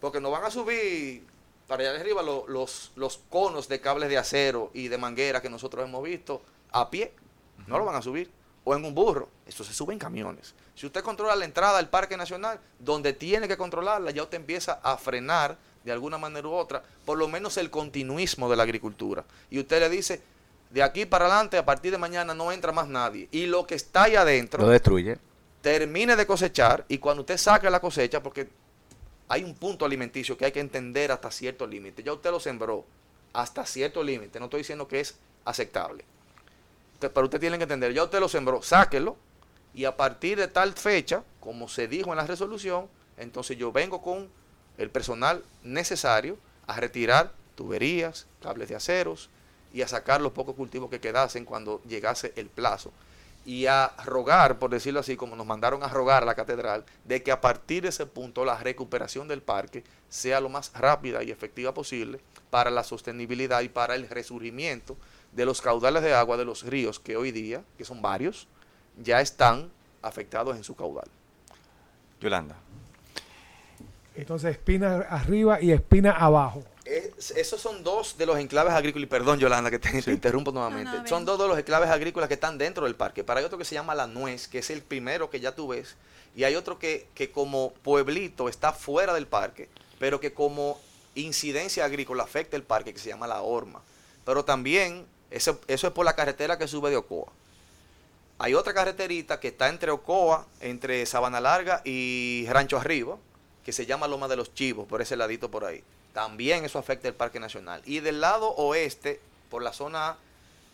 porque nos van a subir para allá arriba los, los, los, conos de cables de acero y de manguera que nosotros hemos visto a pie. Uh -huh. No lo van a subir. O en un burro. Eso se sube en camiones. Si usted controla la entrada al Parque Nacional, donde tiene que controlarla, ya usted empieza a frenar de alguna manera u otra, por lo menos el continuismo de la agricultura. Y usted le dice, de aquí para adelante, a partir de mañana no entra más nadie. Y lo que está ahí adentro...
Lo destruye
termine de cosechar y cuando usted saque la cosecha, porque hay un punto alimenticio que hay que entender hasta cierto límite. Ya usted lo sembró hasta cierto límite. No estoy diciendo que es aceptable. Pero usted tiene que entender, ya usted lo sembró, sáquelo y a partir de tal fecha, como se dijo en la resolución, entonces yo vengo con el personal necesario a retirar tuberías, cables de aceros y a sacar los pocos cultivos que quedasen cuando llegase el plazo y a rogar, por decirlo así, como nos mandaron a rogar a la catedral, de que a partir de ese punto la recuperación del parque sea lo más rápida y efectiva posible para la sostenibilidad y para el resurgimiento de los caudales de agua de los ríos que hoy día, que son varios, ya están afectados en su caudal.
Yolanda.
Entonces, espina arriba y espina abajo.
esos son dos de los enclaves agrícolas, y perdón Yolanda que te, interrumpo nuevamente, son dos de los enclaves agrícolas que están dentro del parque, pero hay otro que se llama La Nuez, que es el primero que ya tú ves, y hay otro que, que como pueblito está fuera del parque, pero que como incidencia agrícola afecta el parque, que se llama La Horma. Pero también, eso, eso es por la carretera que sube de Ocoa. Hay otra carreterita que está entre Ocoa, entre Sabana Larga y Rancho Arriba, que se llama Loma de los Chivos, por ese ladito por ahí. También eso afecta el Parque Nacional. Y del lado oeste, por la zona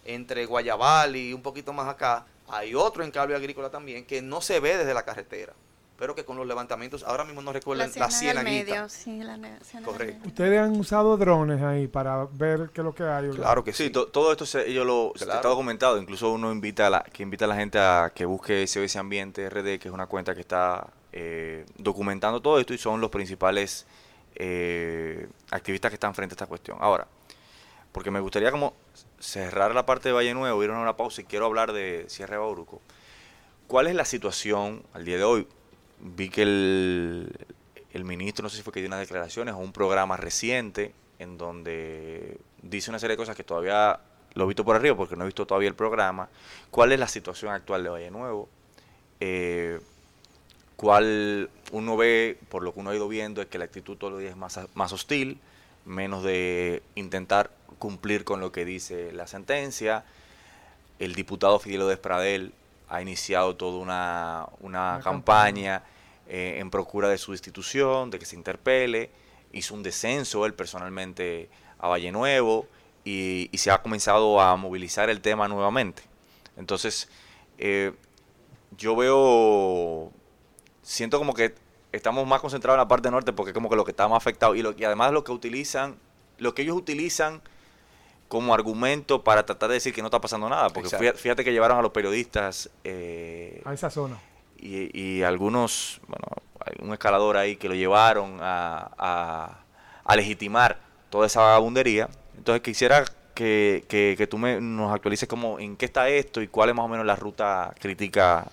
entre Guayabal y un poquito más acá, hay otro encable agrícola también que no se ve desde la carretera, pero que con los levantamientos, ahora mismo no recuerdo la, la cienaguita.
Sí, la
Correcto.
¿Ustedes han usado drones ahí para ver qué es lo que hay?
Claro que sí.
sí. todo esto se, yo lo
Claro.
está documentado. Incluso uno invita a la, que invita a la gente a que busque SOS Ambiente RD, que es una cuenta que está eh, documentando todo esto y son los principales eh, activistas que están frente a esta cuestión. Ahora, porque me gustaría como cerrar la parte de Valle Nuevo, ir a una pausa y quiero hablar de Sierra Bauruco. ¿Cuál es la situación al día de hoy? Vi que el, el ministro, no sé si fue que dio unas declaraciones o un programa reciente en donde dice una serie de cosas que todavía lo he visto por arriba porque no he visto todavía el programa. ¿Cuál es la situación actual de Valle Nuevo? Eh, ¿Cuál uno ve, por lo que uno ha ido viendo, es que la actitud todos los días es más, más hostil, menos de intentar cumplir con lo que dice la sentencia? El diputado Fidel Despradel ha iniciado toda una, una
Una
campaña eh, en procura de su destitución, de que se interpele. Hizo un descenso él personalmente a Valle Nuevo y, y se ha comenzado a movilizar el tema nuevamente. Entonces, eh, yo veo, siento como que estamos más concentrados en la parte norte porque como que lo que está más afectado y, lo, y además lo que utilizan, lo que ellos utilizan como argumento para tratar de decir que no está pasando nada, porque
Exacto.
fíjate, fíjate que llevaron a los periodistas eh,
A esa zona.
y, y algunos, bueno, hay un escalador ahí que lo llevaron a, a- a legitimar toda esa vagabundería. Entonces quisiera que, que, que tú me, nos actualices como en qué está esto y cuál es más o menos la ruta crítica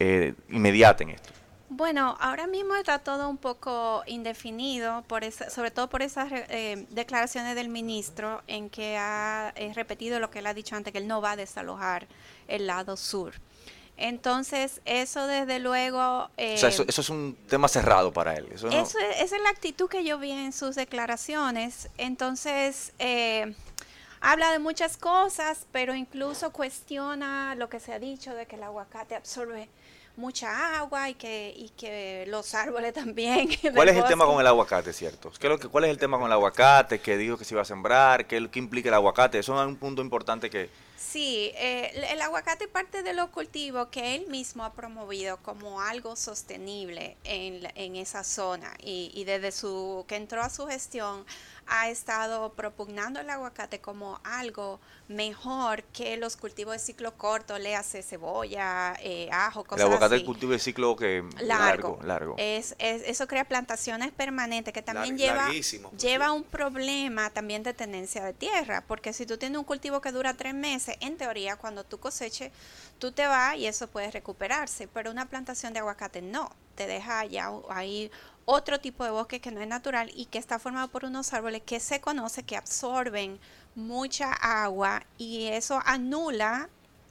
eh, inmediata en esto.
Bueno, ahora mismo está todo un poco indefinido, por esa- sobre todo por esas eh, declaraciones del ministro en que ha eh, repetido lo que él ha dicho antes, que él no va a desalojar el lado sur. Entonces, eso desde luego...
o sea, eso,
eh,
eso es un tema cerrado para él. Eso no-
eso es- esa es la actitud que yo vi en sus declaraciones. Entonces, eh, habla de muchas cosas, pero incluso cuestiona lo que se ha dicho de que el aguacate absorbe mucha agua y que, y que los árboles también.
¿Cuál es el tema con el aguacate, cierto? ¿Qué es lo que, ¿Cuál es el tema con el aguacate? ¿Qué dijo que se iba a sembrar? ¿Qué, qué implica el aguacate? Eso es un punto importante que...
Sí, eh, el- el aguacate parte de los cultivos que él mismo ha promovido como algo sostenible en, en esa zona y, y desde su que entró a su gestión ha estado propugnando el aguacate como algo mejor que los cultivos de ciclo corto, le hace cebolla, eh, ajo,
El
cosas
aguacate
así.
es cultivo de ciclo que
largo.
largo. largo.
Es, es- eso crea plantaciones permanentes que también
Lar-
lleva, lleva un problema también de tenencia de tierra, porque si tú tienes un cultivo que dura tres meses, en teoría cuando tú coseches, tú te vas y eso puede recuperarse, pero una plantación de aguacate no, te deja ya ahí otro tipo de bosque que no es natural y que está formado por unos árboles que se conoce que absorben mucha agua y eso anula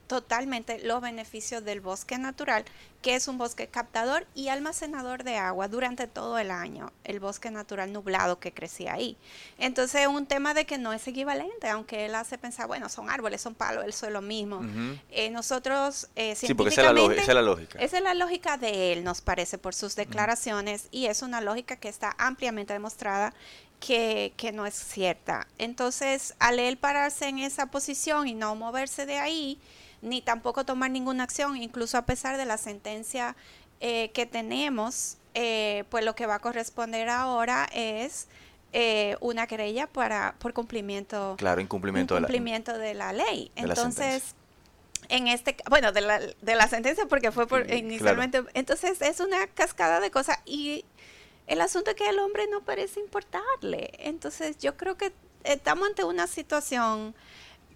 totalmente los beneficios del bosque natural, que es un bosque captador y almacenador de agua durante todo el año, el bosque natural nublado que crecía ahí. Entonces es un tema de que no es equivalente, aunque él hace pensar, bueno, son árboles, son palos, eso es lo mismo. Eh, nosotros eh,
Sí, porque esa es la lo-
científicamente-
esa es la lógica.
esa es la lógica de él, nos parece, por sus declaraciones, y es una lógica que está ampliamente demostrada que, que no es cierta. Entonces, al él pararse en esa posición y no moverse de ahí, ni tampoco tomar ninguna acción, incluso a pesar de la sentencia eh, que tenemos, eh, pues lo que va a corresponder ahora es eh, una querella para por cumplimiento
Claro, incumplimiento de la-
incumplimiento de la ley.
de la
Entonces, En este, bueno, de la, de la sentencia porque fue por, inicialmente, entonces es una cascada de cosas y el asunto es que al hombre no parece importarle. Entonces yo creo que estamos ante una situación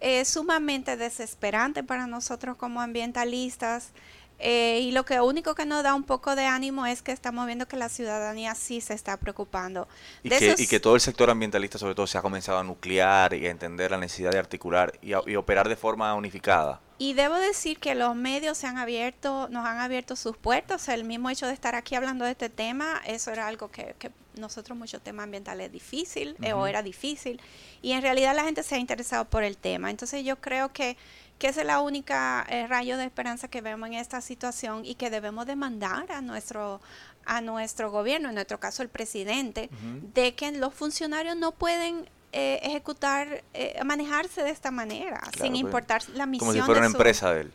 eh, sumamente desesperante para nosotros como ambientalistas. Eh, y lo que único que nos da un poco de ánimo es que estamos viendo que la ciudadanía sí se está preocupando.
Y, que, todo el sector ambientalista sobre todo se ha comenzado a nuclear y a entender la necesidad de articular y, operar de forma unificada.
Y debo decir que los medios se han abierto, nos han abierto sus puertas. El mismo hecho de estar aquí hablando de este tema, eso era algo que, nosotros mucho tema ambiental es difícil eh, o era difícil. Y en realidad la gente se ha interesado por el tema. Entonces yo creo que que es la única eh, rayo de esperanza que vemos en esta situación y que debemos demandar a nuestro a nuestro gobierno, en nuestro caso el presidente, de que los funcionarios no pueden eh, ejecutar, eh, manejarse de esta manera, sin pues, importar la misión.
Como si fuera una empresa de él.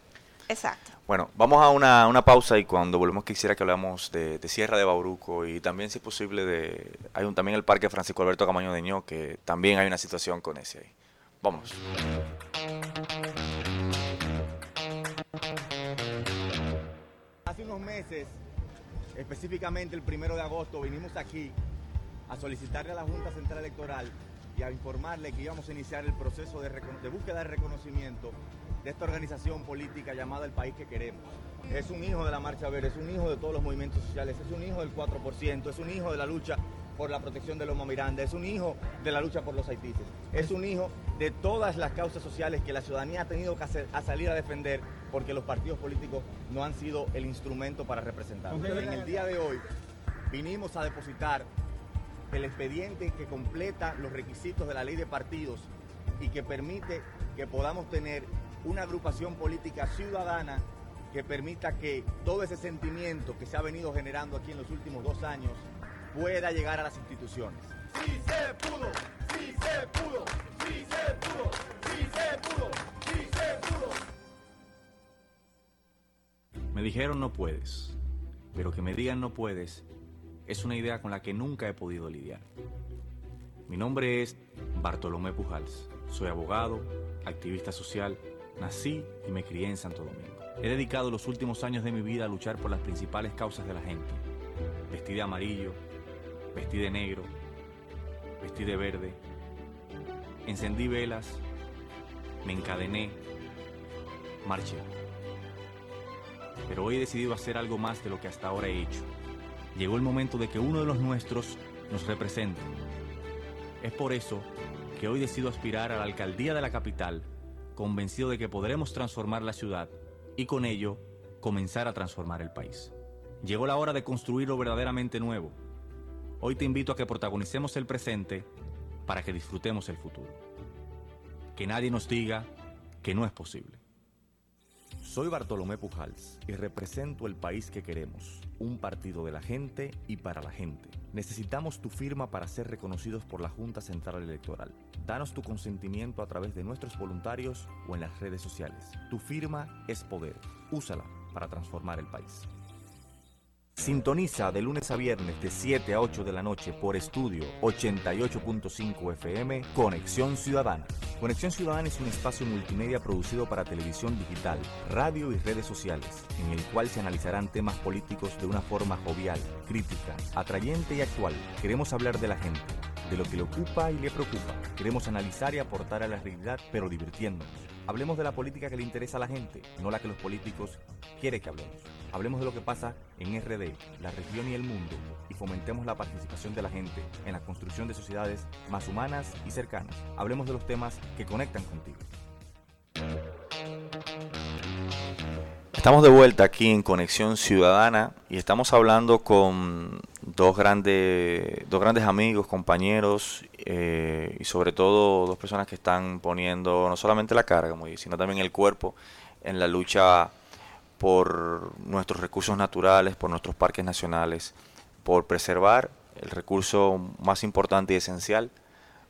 Exacto.
Bueno, vamos a una, una pausa y cuando volvemos quisiera que hablamos de, Sierra de Bauruco y también, si es posible, de hay un, también el Parque Francisco Alberto Camaño de Ño, que también hay una situación con ese ahí. Vamos.
Hace unos meses, específicamente el primero de agosto, vinimos aquí a solicitarle a la Junta Central Electoral y a informarle que íbamos a iniciar el proceso de, búsqueda de reconocimiento de esta organización política llamada El País que Queremos. Es un hijo de la Marcha Verde, es un hijo de todos los movimientos sociales, es un hijo del 4%, es un hijo de la lucha por la protección de Loma Miranda, es un hijo de la lucha por los haitises, es un hijo de todas las causas sociales que la ciudadanía ha tenido que a salir a defender porque los partidos políticos no han sido el instrumento para representar. En el día de hoy vinimos a depositar el expediente que completa los requisitos de la ley de partidos y que permite que podamos tener una agrupación política ciudadana que permita que todo ese sentimiento que se ha venido generando aquí en los últimos dos años pueda llegar a las instituciones. Sí se pudo, sí se pudo, sí se pudo, sí se pudo, sí se pudo.
Me dijeron no puedes, pero que me digan no puedes es una idea con la que nunca he podido lidiar. Mi nombre es Bartolomé Pujals, soy abogado, activista social, nací y me crié en Santo Domingo. He dedicado los últimos años de mi vida a luchar por las principales causas de la gente. Vestí de amarillo, vestí de negro, vestí de verde, encendí velas, me encadené, marché. Pero hoy he decidido hacer algo más de lo que hasta ahora he hecho. Llegó el momento de que uno de los nuestros nos represente. Es por eso que hoy decido aspirar a la alcaldía de la capital, convencido de que podremos transformar la ciudad y con ello comenzar a transformar el país. Llegó la hora de construir lo verdaderamente nuevo Hoy te invito a que protagonicemos el presente para que disfrutemos el futuro. Que nadie nos diga que no es posible. Soy Bartolomé Pujals y represento el país que queremos, un partido de la gente y para la gente. Necesitamos tu firma para ser reconocidos por la Junta Central Electoral. Danos tu consentimiento a través de nuestros voluntarios o en las redes sociales. Tu firma es poder. Úsala para transformar el país. Sintoniza de lunes a viernes de 7 a 8 de la noche por estudio 88.5 FM Conexión Ciudadana. Conexión Ciudadana es un espacio multimedia producido para televisión digital, radio y redes sociales, en el cual se analizarán temas políticos de una forma jovial, crítica, atrayente y actual. Queremos hablar de la gente, de lo que le ocupa y le preocupa. Queremos analizar y aportar a la realidad, pero divirtiéndonos. Hablemos de la política que le interesa a la gente, no la que los políticos quieren que hablemos. Hablemos de lo que pasa en RD, la región y el mundo y fomentemos la participación de la gente en la construcción de sociedades más humanas y cercanas. Hablemos de los temas que conectan contigo.
Estamos de vuelta aquí en Conexión Ciudadana y estamos hablando con dos grandes, dos grandes amigos, compañeros eh, y sobre todo dos personas que están poniendo no solamente la carga, sino también el cuerpo en la lucha por nuestros recursos naturales, por nuestros parques nacionales, por preservar el recurso más importante y esencial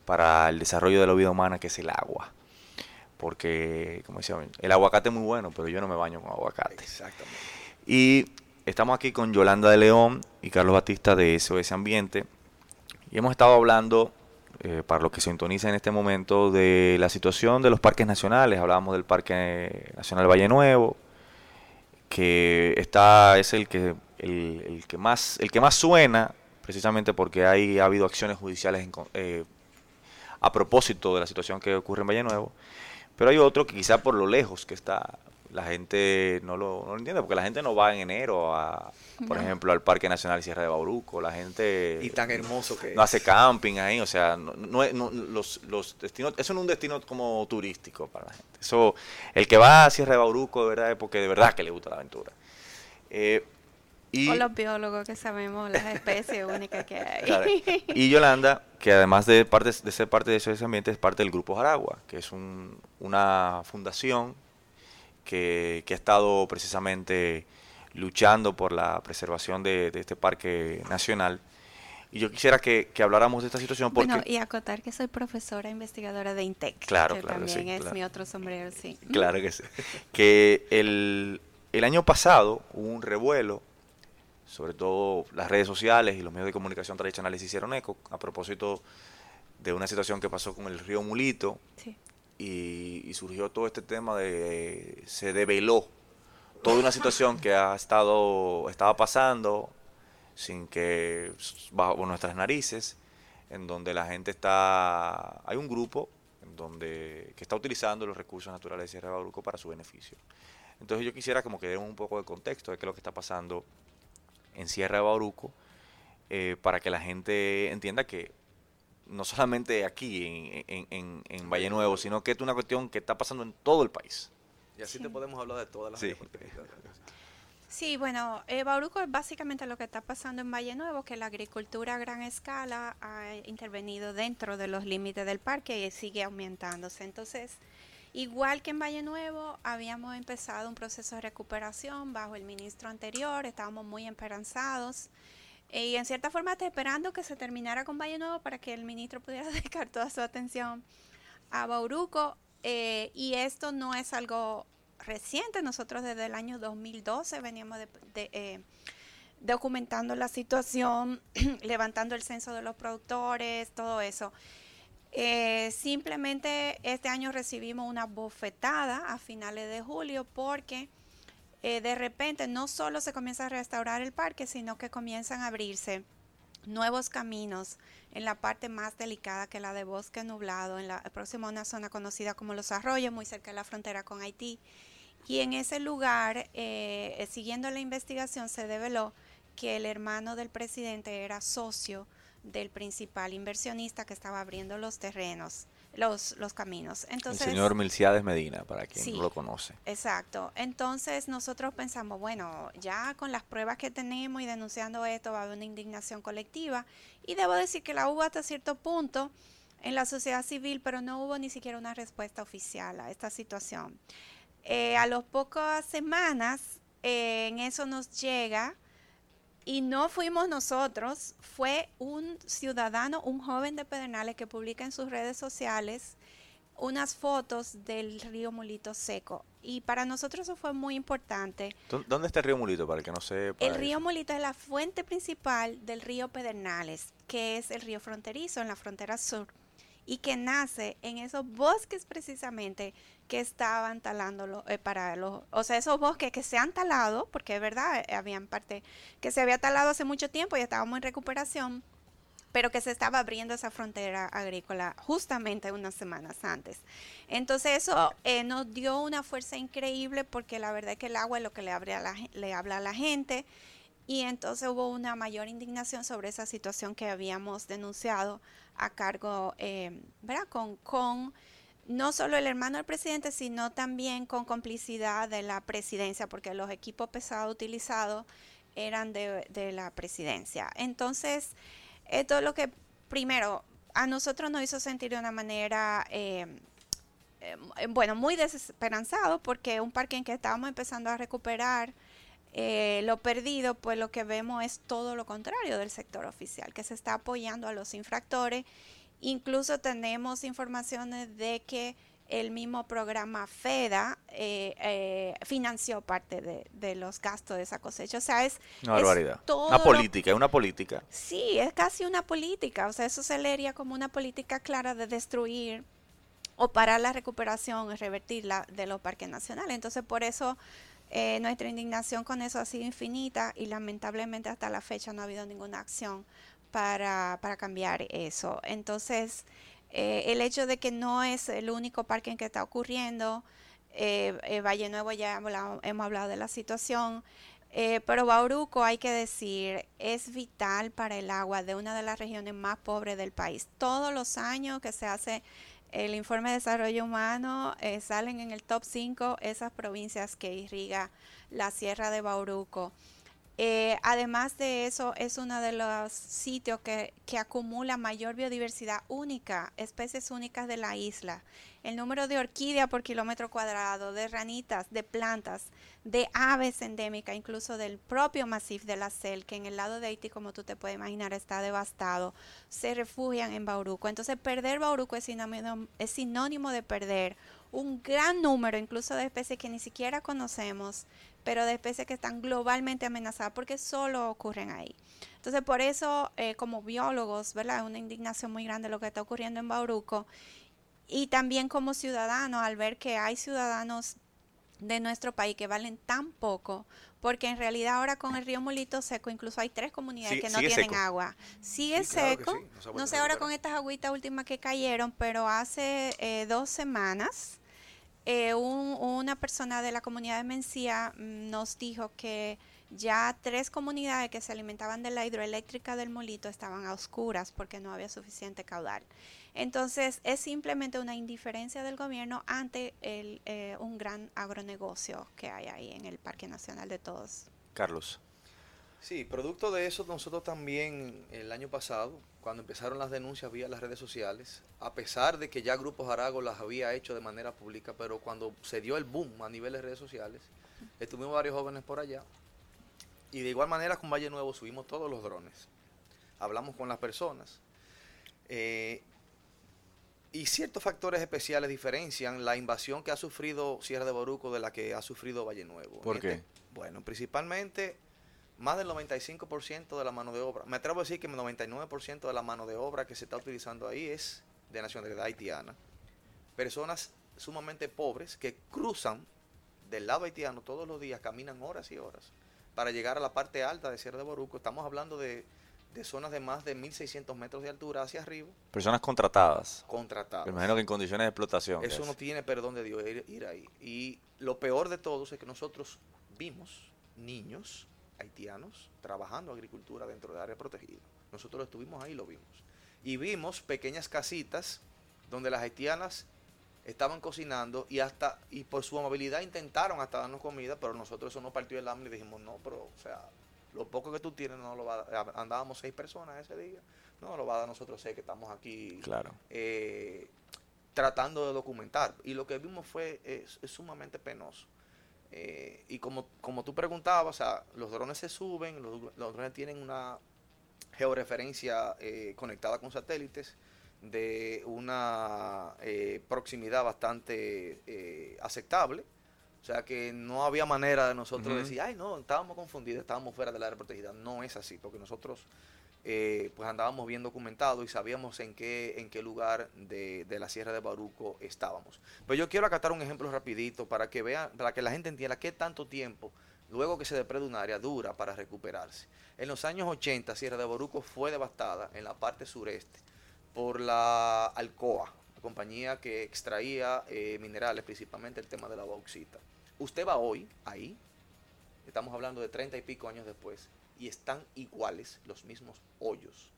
para el desarrollo de la vida humana, que es el agua. Porque, como decía, el aguacate es muy bueno, pero yo no me baño con aguacate. Exactamente. Y estamos aquí con Yolanda de León y Carlos Batista de SOS Ambiente. Y hemos estado hablando
eh, para lo que se sintoniza en este momento, de la situación de los parques nacionales. Hablábamos del Parque Nacional Valle Nuevo, que está, es el que, el, que, más, el que más suena, precisamente porque hay, ha habido acciones judiciales eh, a propósito de la situación que ocurre en Valle Nuevo. Pero hay otro que quizá por lo lejos que está, la gente no lo, no lo entiende, porque la gente no va en enero, a, por
No.
ejemplo, al Parque Nacional Sierra de Bauruco, la gente...
Y tan hermoso que
No
es.
hace camping ahí, o sea, no, no es- no- los, los destinos, eso no es un destino como turístico para la gente. Eso, el que va a Sierra de Bauruco, de verdad, es porque de verdad que le gusta la aventura. Eh, y,
O los biólogos que sabemos las especies únicas que hay.
Claro. Y Yolanda, que además de, parte, de ser parte de ese ambiente, es parte del Grupo Jaragua, que es un- una fundación que, que ha estado precisamente luchando por la preservación de, de este parque nacional. Y yo quisiera que, que habláramos de esta situación porque...
Bueno, y acotar que soy profesora investigadora de INTEC.
Claro,
que
claro, sí,
también es
claro.
mi otro sombrero, sí.
Claro que sí. Que el, el año pasado hubo un revuelo, sobre todo las redes sociales y los medios de comunicación tradicionales hicieron eco a propósito de una situación que pasó con el río Mulito
Sí.
Y, surgió todo este tema de se develó toda una situación que ha estado estaba pasando sin que bajo nuestras narices en donde la gente está hay un grupo en donde que está utilizando los recursos naturales de Sierra Bauruco para su beneficio. Entonces yo quisiera como que demos un poco de contexto de qué es lo que está pasando en Sierra de Bauruco eh, para que la gente entienda que no solamente aquí en, en, en, en Valle Nuevo, sino que es una cuestión que está pasando en todo el país.
Y así te podemos hablar de todas las
Sí.
Sí, bueno, eh, Bauruco es básicamente lo que está pasando en Valle Nuevo, que la agricultura a gran escala ha intervenido dentro de los límites del parque y sigue aumentándose. Entonces, igual que en Valle Nuevo, habíamos empezado un proceso de recuperación bajo el ministro anterior, estábamos muy esperanzados. Eh, Y en cierta forma está esperando que se terminara con Valle Nuevo para que el ministro pudiera dedicar toda su atención a Bauruco. eh, y esto no es algo reciente. Nosotros desde el año 2012 veníamos de- de, eh, documentando la situación, levantando el censo de los productores, todo eso. Eh, simplemente este año recibimos una bofetada a finales de julio porque eh, de repente no solo se comienza a restaurar el parque, sino que comienzan a abrirse nuevos caminos en la parte más delicada que la de bosque nublado, en la próxima una zona conocida como Los Arroyos, muy cerca de la frontera con Haití. Y en ese lugar, eh, siguiendo la investigación, se develó que el hermano del presidente era socio del principal inversionista que estaba abriendo los terrenos, los, los caminos. Entonces,
el señor Milciades Medina, para quien
Sí.
no lo conoce.
Exacto. Entonces nosotros pensamos, bueno, ya con las pruebas que tenemos y denunciando esto va a haber una indignación colectiva. Y debo decir que la hubo hasta cierto punto en la sociedad civil, pero no hubo ni siquiera una respuesta oficial a esta situación. Eh, a las pocas semanas eh, en eso nos llega y no fuimos nosotros, fue un ciudadano, un joven de Pedernales que publica en sus redes sociales unas fotos del río Mulito seco. Y para nosotros eso fue muy importante.
¿Dó- ¿Dónde está el río Mulito? Para el que no sepa.
El
eso.
río Mulito es la fuente principal del río Pedernales, que es el río fronterizo en la frontera sur y que nace en esos bosques precisamente que estaban talando eh, para los, o sea, esos bosques que se han talado, porque es verdad, eh, habían parte que se había talado hace mucho tiempo y estábamos en recuperación, pero que se estaba abriendo esa frontera agrícola justamente unas semanas antes. Entonces eso eh, nos dio una fuerza increíble porque la verdad es que el agua es lo que le, abre le habla a la gente y entonces hubo una mayor indignación sobre esa situación que habíamos denunciado a cargo, eh, ¿verdad? Con, con no solo el hermano del presidente, sino también con complicidad de la presidencia, porque los equipos pesados utilizados eran de, de la presidencia. Entonces, esto es lo que, primero, a nosotros nos hizo sentir de una manera, eh, eh, bueno, muy desesperanzado, porque un parque en que estábamos empezando a recuperar eh, lo perdido, pues lo que vemos es todo lo contrario del sector oficial, que se está apoyando a los infractores. Incluso tenemos informaciones de que el mismo programa FEDA eh, eh, financió parte de, de, los gastos de esa cosecha. O sea, es...
Una barbaridad. una política, es una política.
Sí, es casi una política. O sea, eso se leería como una política clara de destruir o parar la recuperación y revertirla de los parques nacionales. Entonces, por eso eh, nuestra indignación con eso ha sido infinita y lamentablemente hasta la fecha no ha habido ninguna acción para, para cambiar eso. Entonces, eh, el hecho de que no es el único parque en que está ocurriendo, eh, eh Valle Nuevo ya hemos hablado, de la situación, eh, pero Bauruco, hay que decir, es vital para el agua de una de las regiones más pobres del país. Todos los años que se hace el informe de desarrollo humano, salen en el top 5 esas provincias que irriga la Sierra de Bauruco. Eh, además de eso, es uno de los sitios que, que, acumula mayor biodiversidad única, especies únicas de la isla. El número de orquídeas por kilómetro cuadrado, de ranitas, de plantas, de aves endémicas, incluso del propio masif de la Cel, que en el lado de Haití, como tú te puedes imaginar, está devastado, se refugian en Bauruco. Entonces, perder Bauruco es es sinónimo de perder un gran número, incluso de especies que ni siquiera conocemos pero de especies que están globalmente amenazadas porque solo ocurren ahí. Entonces, por eso, eh, como biólogos, ¿verdad? Es una indignación muy grande lo que está ocurriendo en Bauruco. Y también como ciudadanos, al ver que hay ciudadanos de nuestro país que valen tan poco, porque en realidad ahora con el río Molito seco, incluso hay tres comunidades que no tienen agua. Sigue seco, no, sé ahora con estas agüitas últimas que cayeron, pero hace eh, dos semanas eh, una persona de la comunidad de Mencía mm, nos dijo que ya tres comunidades que se alimentaban de la hidroeléctrica del Molito estaban a oscuras porque no había suficiente caudal. Entonces es simplemente una indiferencia del gobierno ante el, eh, un gran agronegocio que hay ahí en el Parque Nacional de Todos.
Carlos.
Sí, producto de eso nosotros también el año pasado, cuando empezaron las denuncias vía las redes sociales, a pesar de que ya Grupos Arago las había hecho de manera pública, pero cuando se dio el boom a nivel de redes sociales, estuvimos varios jóvenes por allá y de igual manera con Valle Nuevo subimos todos los drones, hablamos con las personas eh, y ciertos factores especiales diferencian la invasión que ha sufrido Sierra de Boruco de la que ha sufrido Valle Nuevo.
¿Por qué?
Este, bueno, principalmente más del 95% de la mano de obra, me atrevo a decir que el 99% de la mano de obra que se está utilizando ahí es de nacionalidad haitiana. Personas sumamente pobres que cruzan del lado haitiano todos los días, caminan horas y horas para llegar a la parte alta de Sierra de Boruco. Estamos hablando de, zonas de más de 1.600 metros de altura hacia arriba.
Personas contratadas.
Contratadas.
Me imagino que en condiciones de explotación.
Eso no tiene perdón de Dios ir ahí. Y lo peor de todo es que nosotros vimos niños haitianos trabajando agricultura dentro de área protegida. Nosotros estuvimos ahí y lo vimos. Y vimos pequeñas casitas donde las haitianas estaban cocinando y hasta y por su amabilidad intentaron hasta darnos comida, pero nosotros eso no partió el hambre y dijimos, no, pero o sea, lo poco que tú tienes no lo va a dar. Andábamos seis personas ese día, no lo va a dar nosotros sé que estamos aquí
claro.
Eh, tratando de documentar. Y lo que vimos fue es sumamente penoso. Eh, y como, como tú preguntabas, o sea, los drones se suben, los, drones tienen una georreferencia eh, conectada con satélites de una eh, proximidad bastante aceptable. O sea que no había manera de nosotros decir, ay, no, estábamos confundidos, estábamos fuera del área protegida. No es así, porque nosotros eh, pues andábamos bien documentados y sabíamos en qué, en qué lugar de, la Sierra de Baruco estábamos. Pero yo quiero acatar un ejemplo rapidito para que vean, para que la gente entienda qué tanto tiempo, luego que se depreda un área, dura para recuperarse. En los años 80, Sierra de Baruco fue devastada en la parte sureste por la Alcoa, la compañía que extraía eh, minerales, principalmente el tema de la bauxita. Usted va hoy ahí, estamos hablando de 30 y pico años después, y están iguales los mismos hoyos.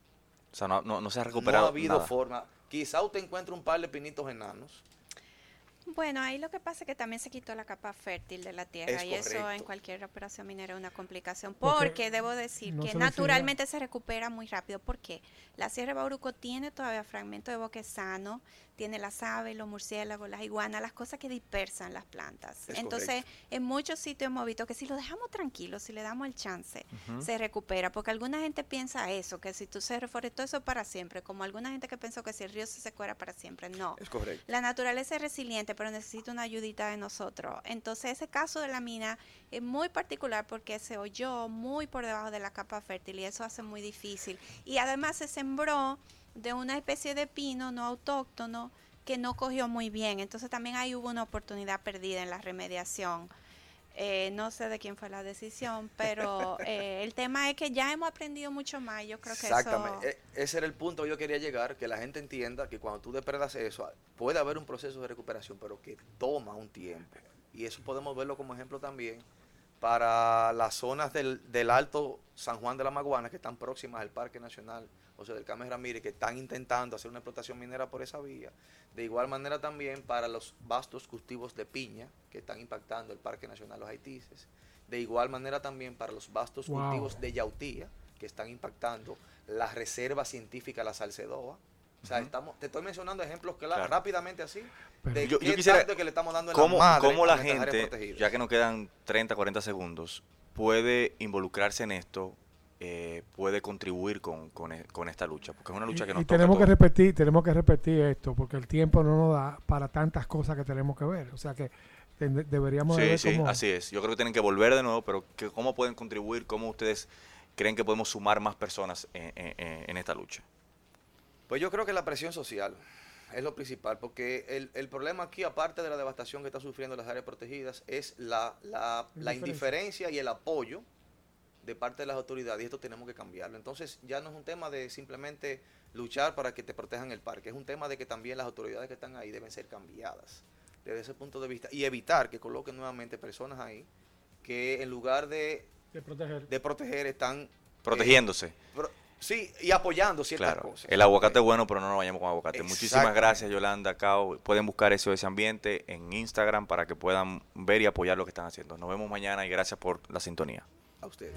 O sea, no, se ha recuperado.
No ha habido forma. Quizá usted encuentre un par de pinitos enanos.
Bueno, ahí lo que pasa es que también se quitó la capa fértil de la tierra y eso en cualquier operación minera es una complicación. Porque, debo decir que naturalmente se recupera muy rápido. porque La Sierra Bauruco tiene todavía fragmentos de boquesano, tiene las aves, los murciélagos, las iguanas, las cosas que dispersan las plantas.
Es
Entonces,
correcto.
en muchos sitios hemos visto que si lo dejamos tranquilo, si le damos el chance, se recupera. Porque alguna gente piensa eso, que si tú se reforestó eso para siempre, como alguna gente que pensó que si el río se secó era para siempre. No.
Es correcto.
La naturaleza es resiliente, pero necesita una ayudita de nosotros. Entonces, ese caso de la mina es muy particular porque se oyó muy por debajo de la capa fértil y eso hace muy difícil. Y además se sembró de una especie de pino no autóctono que no cogió muy bien. Entonces, también ahí hubo una oportunidad perdida en la remediación. Eh, no sé de quién fue la decisión, pero eh, el tema es que ya hemos aprendido mucho más. Yo creo que eso
Exactamente. E- Ese era el punto que yo quería llegar, que la gente entienda que cuando tú depredas eso, puede haber un proceso de recuperación, pero que toma un tiempo. Y eso podemos verlo como ejemplo también para las zonas del, del Alto San Juan de la Maguana, que están próximas al Parque Nacional, o sea, del Cames Ramírez, que están intentando hacer una explotación minera por esa vía. De igual manera también para los vastos cultivos de piña, que están impactando el Parque Nacional Los Haitises. De igual manera también para los vastos
Wow.
cultivos de yautía, que están impactando la Reserva Científica La Salcedoa. O sea, estamos, te estoy mencionando ejemplos claros,
Claro.
rápidamente así, de
yo,
qué
yo quisiera
tanto que le estamos dando en
cómo,
la madre
cómo la gente, ya que nos quedan 30, 40 segundos, puede involucrarse en esto, eh, puede contribuir con, con, e- con esta lucha, porque es una lucha que
Y,
nos
y
toca
tenemos que repetir, tenemos que repetir esto, porque el tiempo no nos da para tantas cosas que tenemos que ver. O sea que ten- deberíamos de
Sí,
ver
sí,
cómo-
así es. Yo creo que tienen que volver de nuevo, pero que, ¿cómo pueden contribuir? ¿Cómo ustedes creen que podemos sumar más personas en, en- en- en esta lucha?
Pues yo creo que la presión social es lo principal, porque el, el problema aquí, aparte de la devastación que están sufriendo las áreas protegidas, es la, la, la
indiferencia
y el apoyo de parte de las autoridades, y esto tenemos que cambiarlo. Entonces ya no es un tema de simplemente luchar para que te protejan el parque, es un tema de que también las autoridades que están ahí deben ser cambiadas desde ese punto de vista y evitar que coloquen nuevamente personas ahí que en lugar de,
de proteger.
de proteger están... eh,
Protegiéndose.
pro- sí, y apoyando ciertas
Claro,
cosas.
el aguacate es bueno, pero no nos vayamos con aguacate. Muchísimas gracias, Yolanda, Cao. Pueden buscar eso ese ambiente en Instagram para que puedan ver y apoyar lo que están haciendo. Nos vemos mañana y gracias por la sintonía.
Ustedes.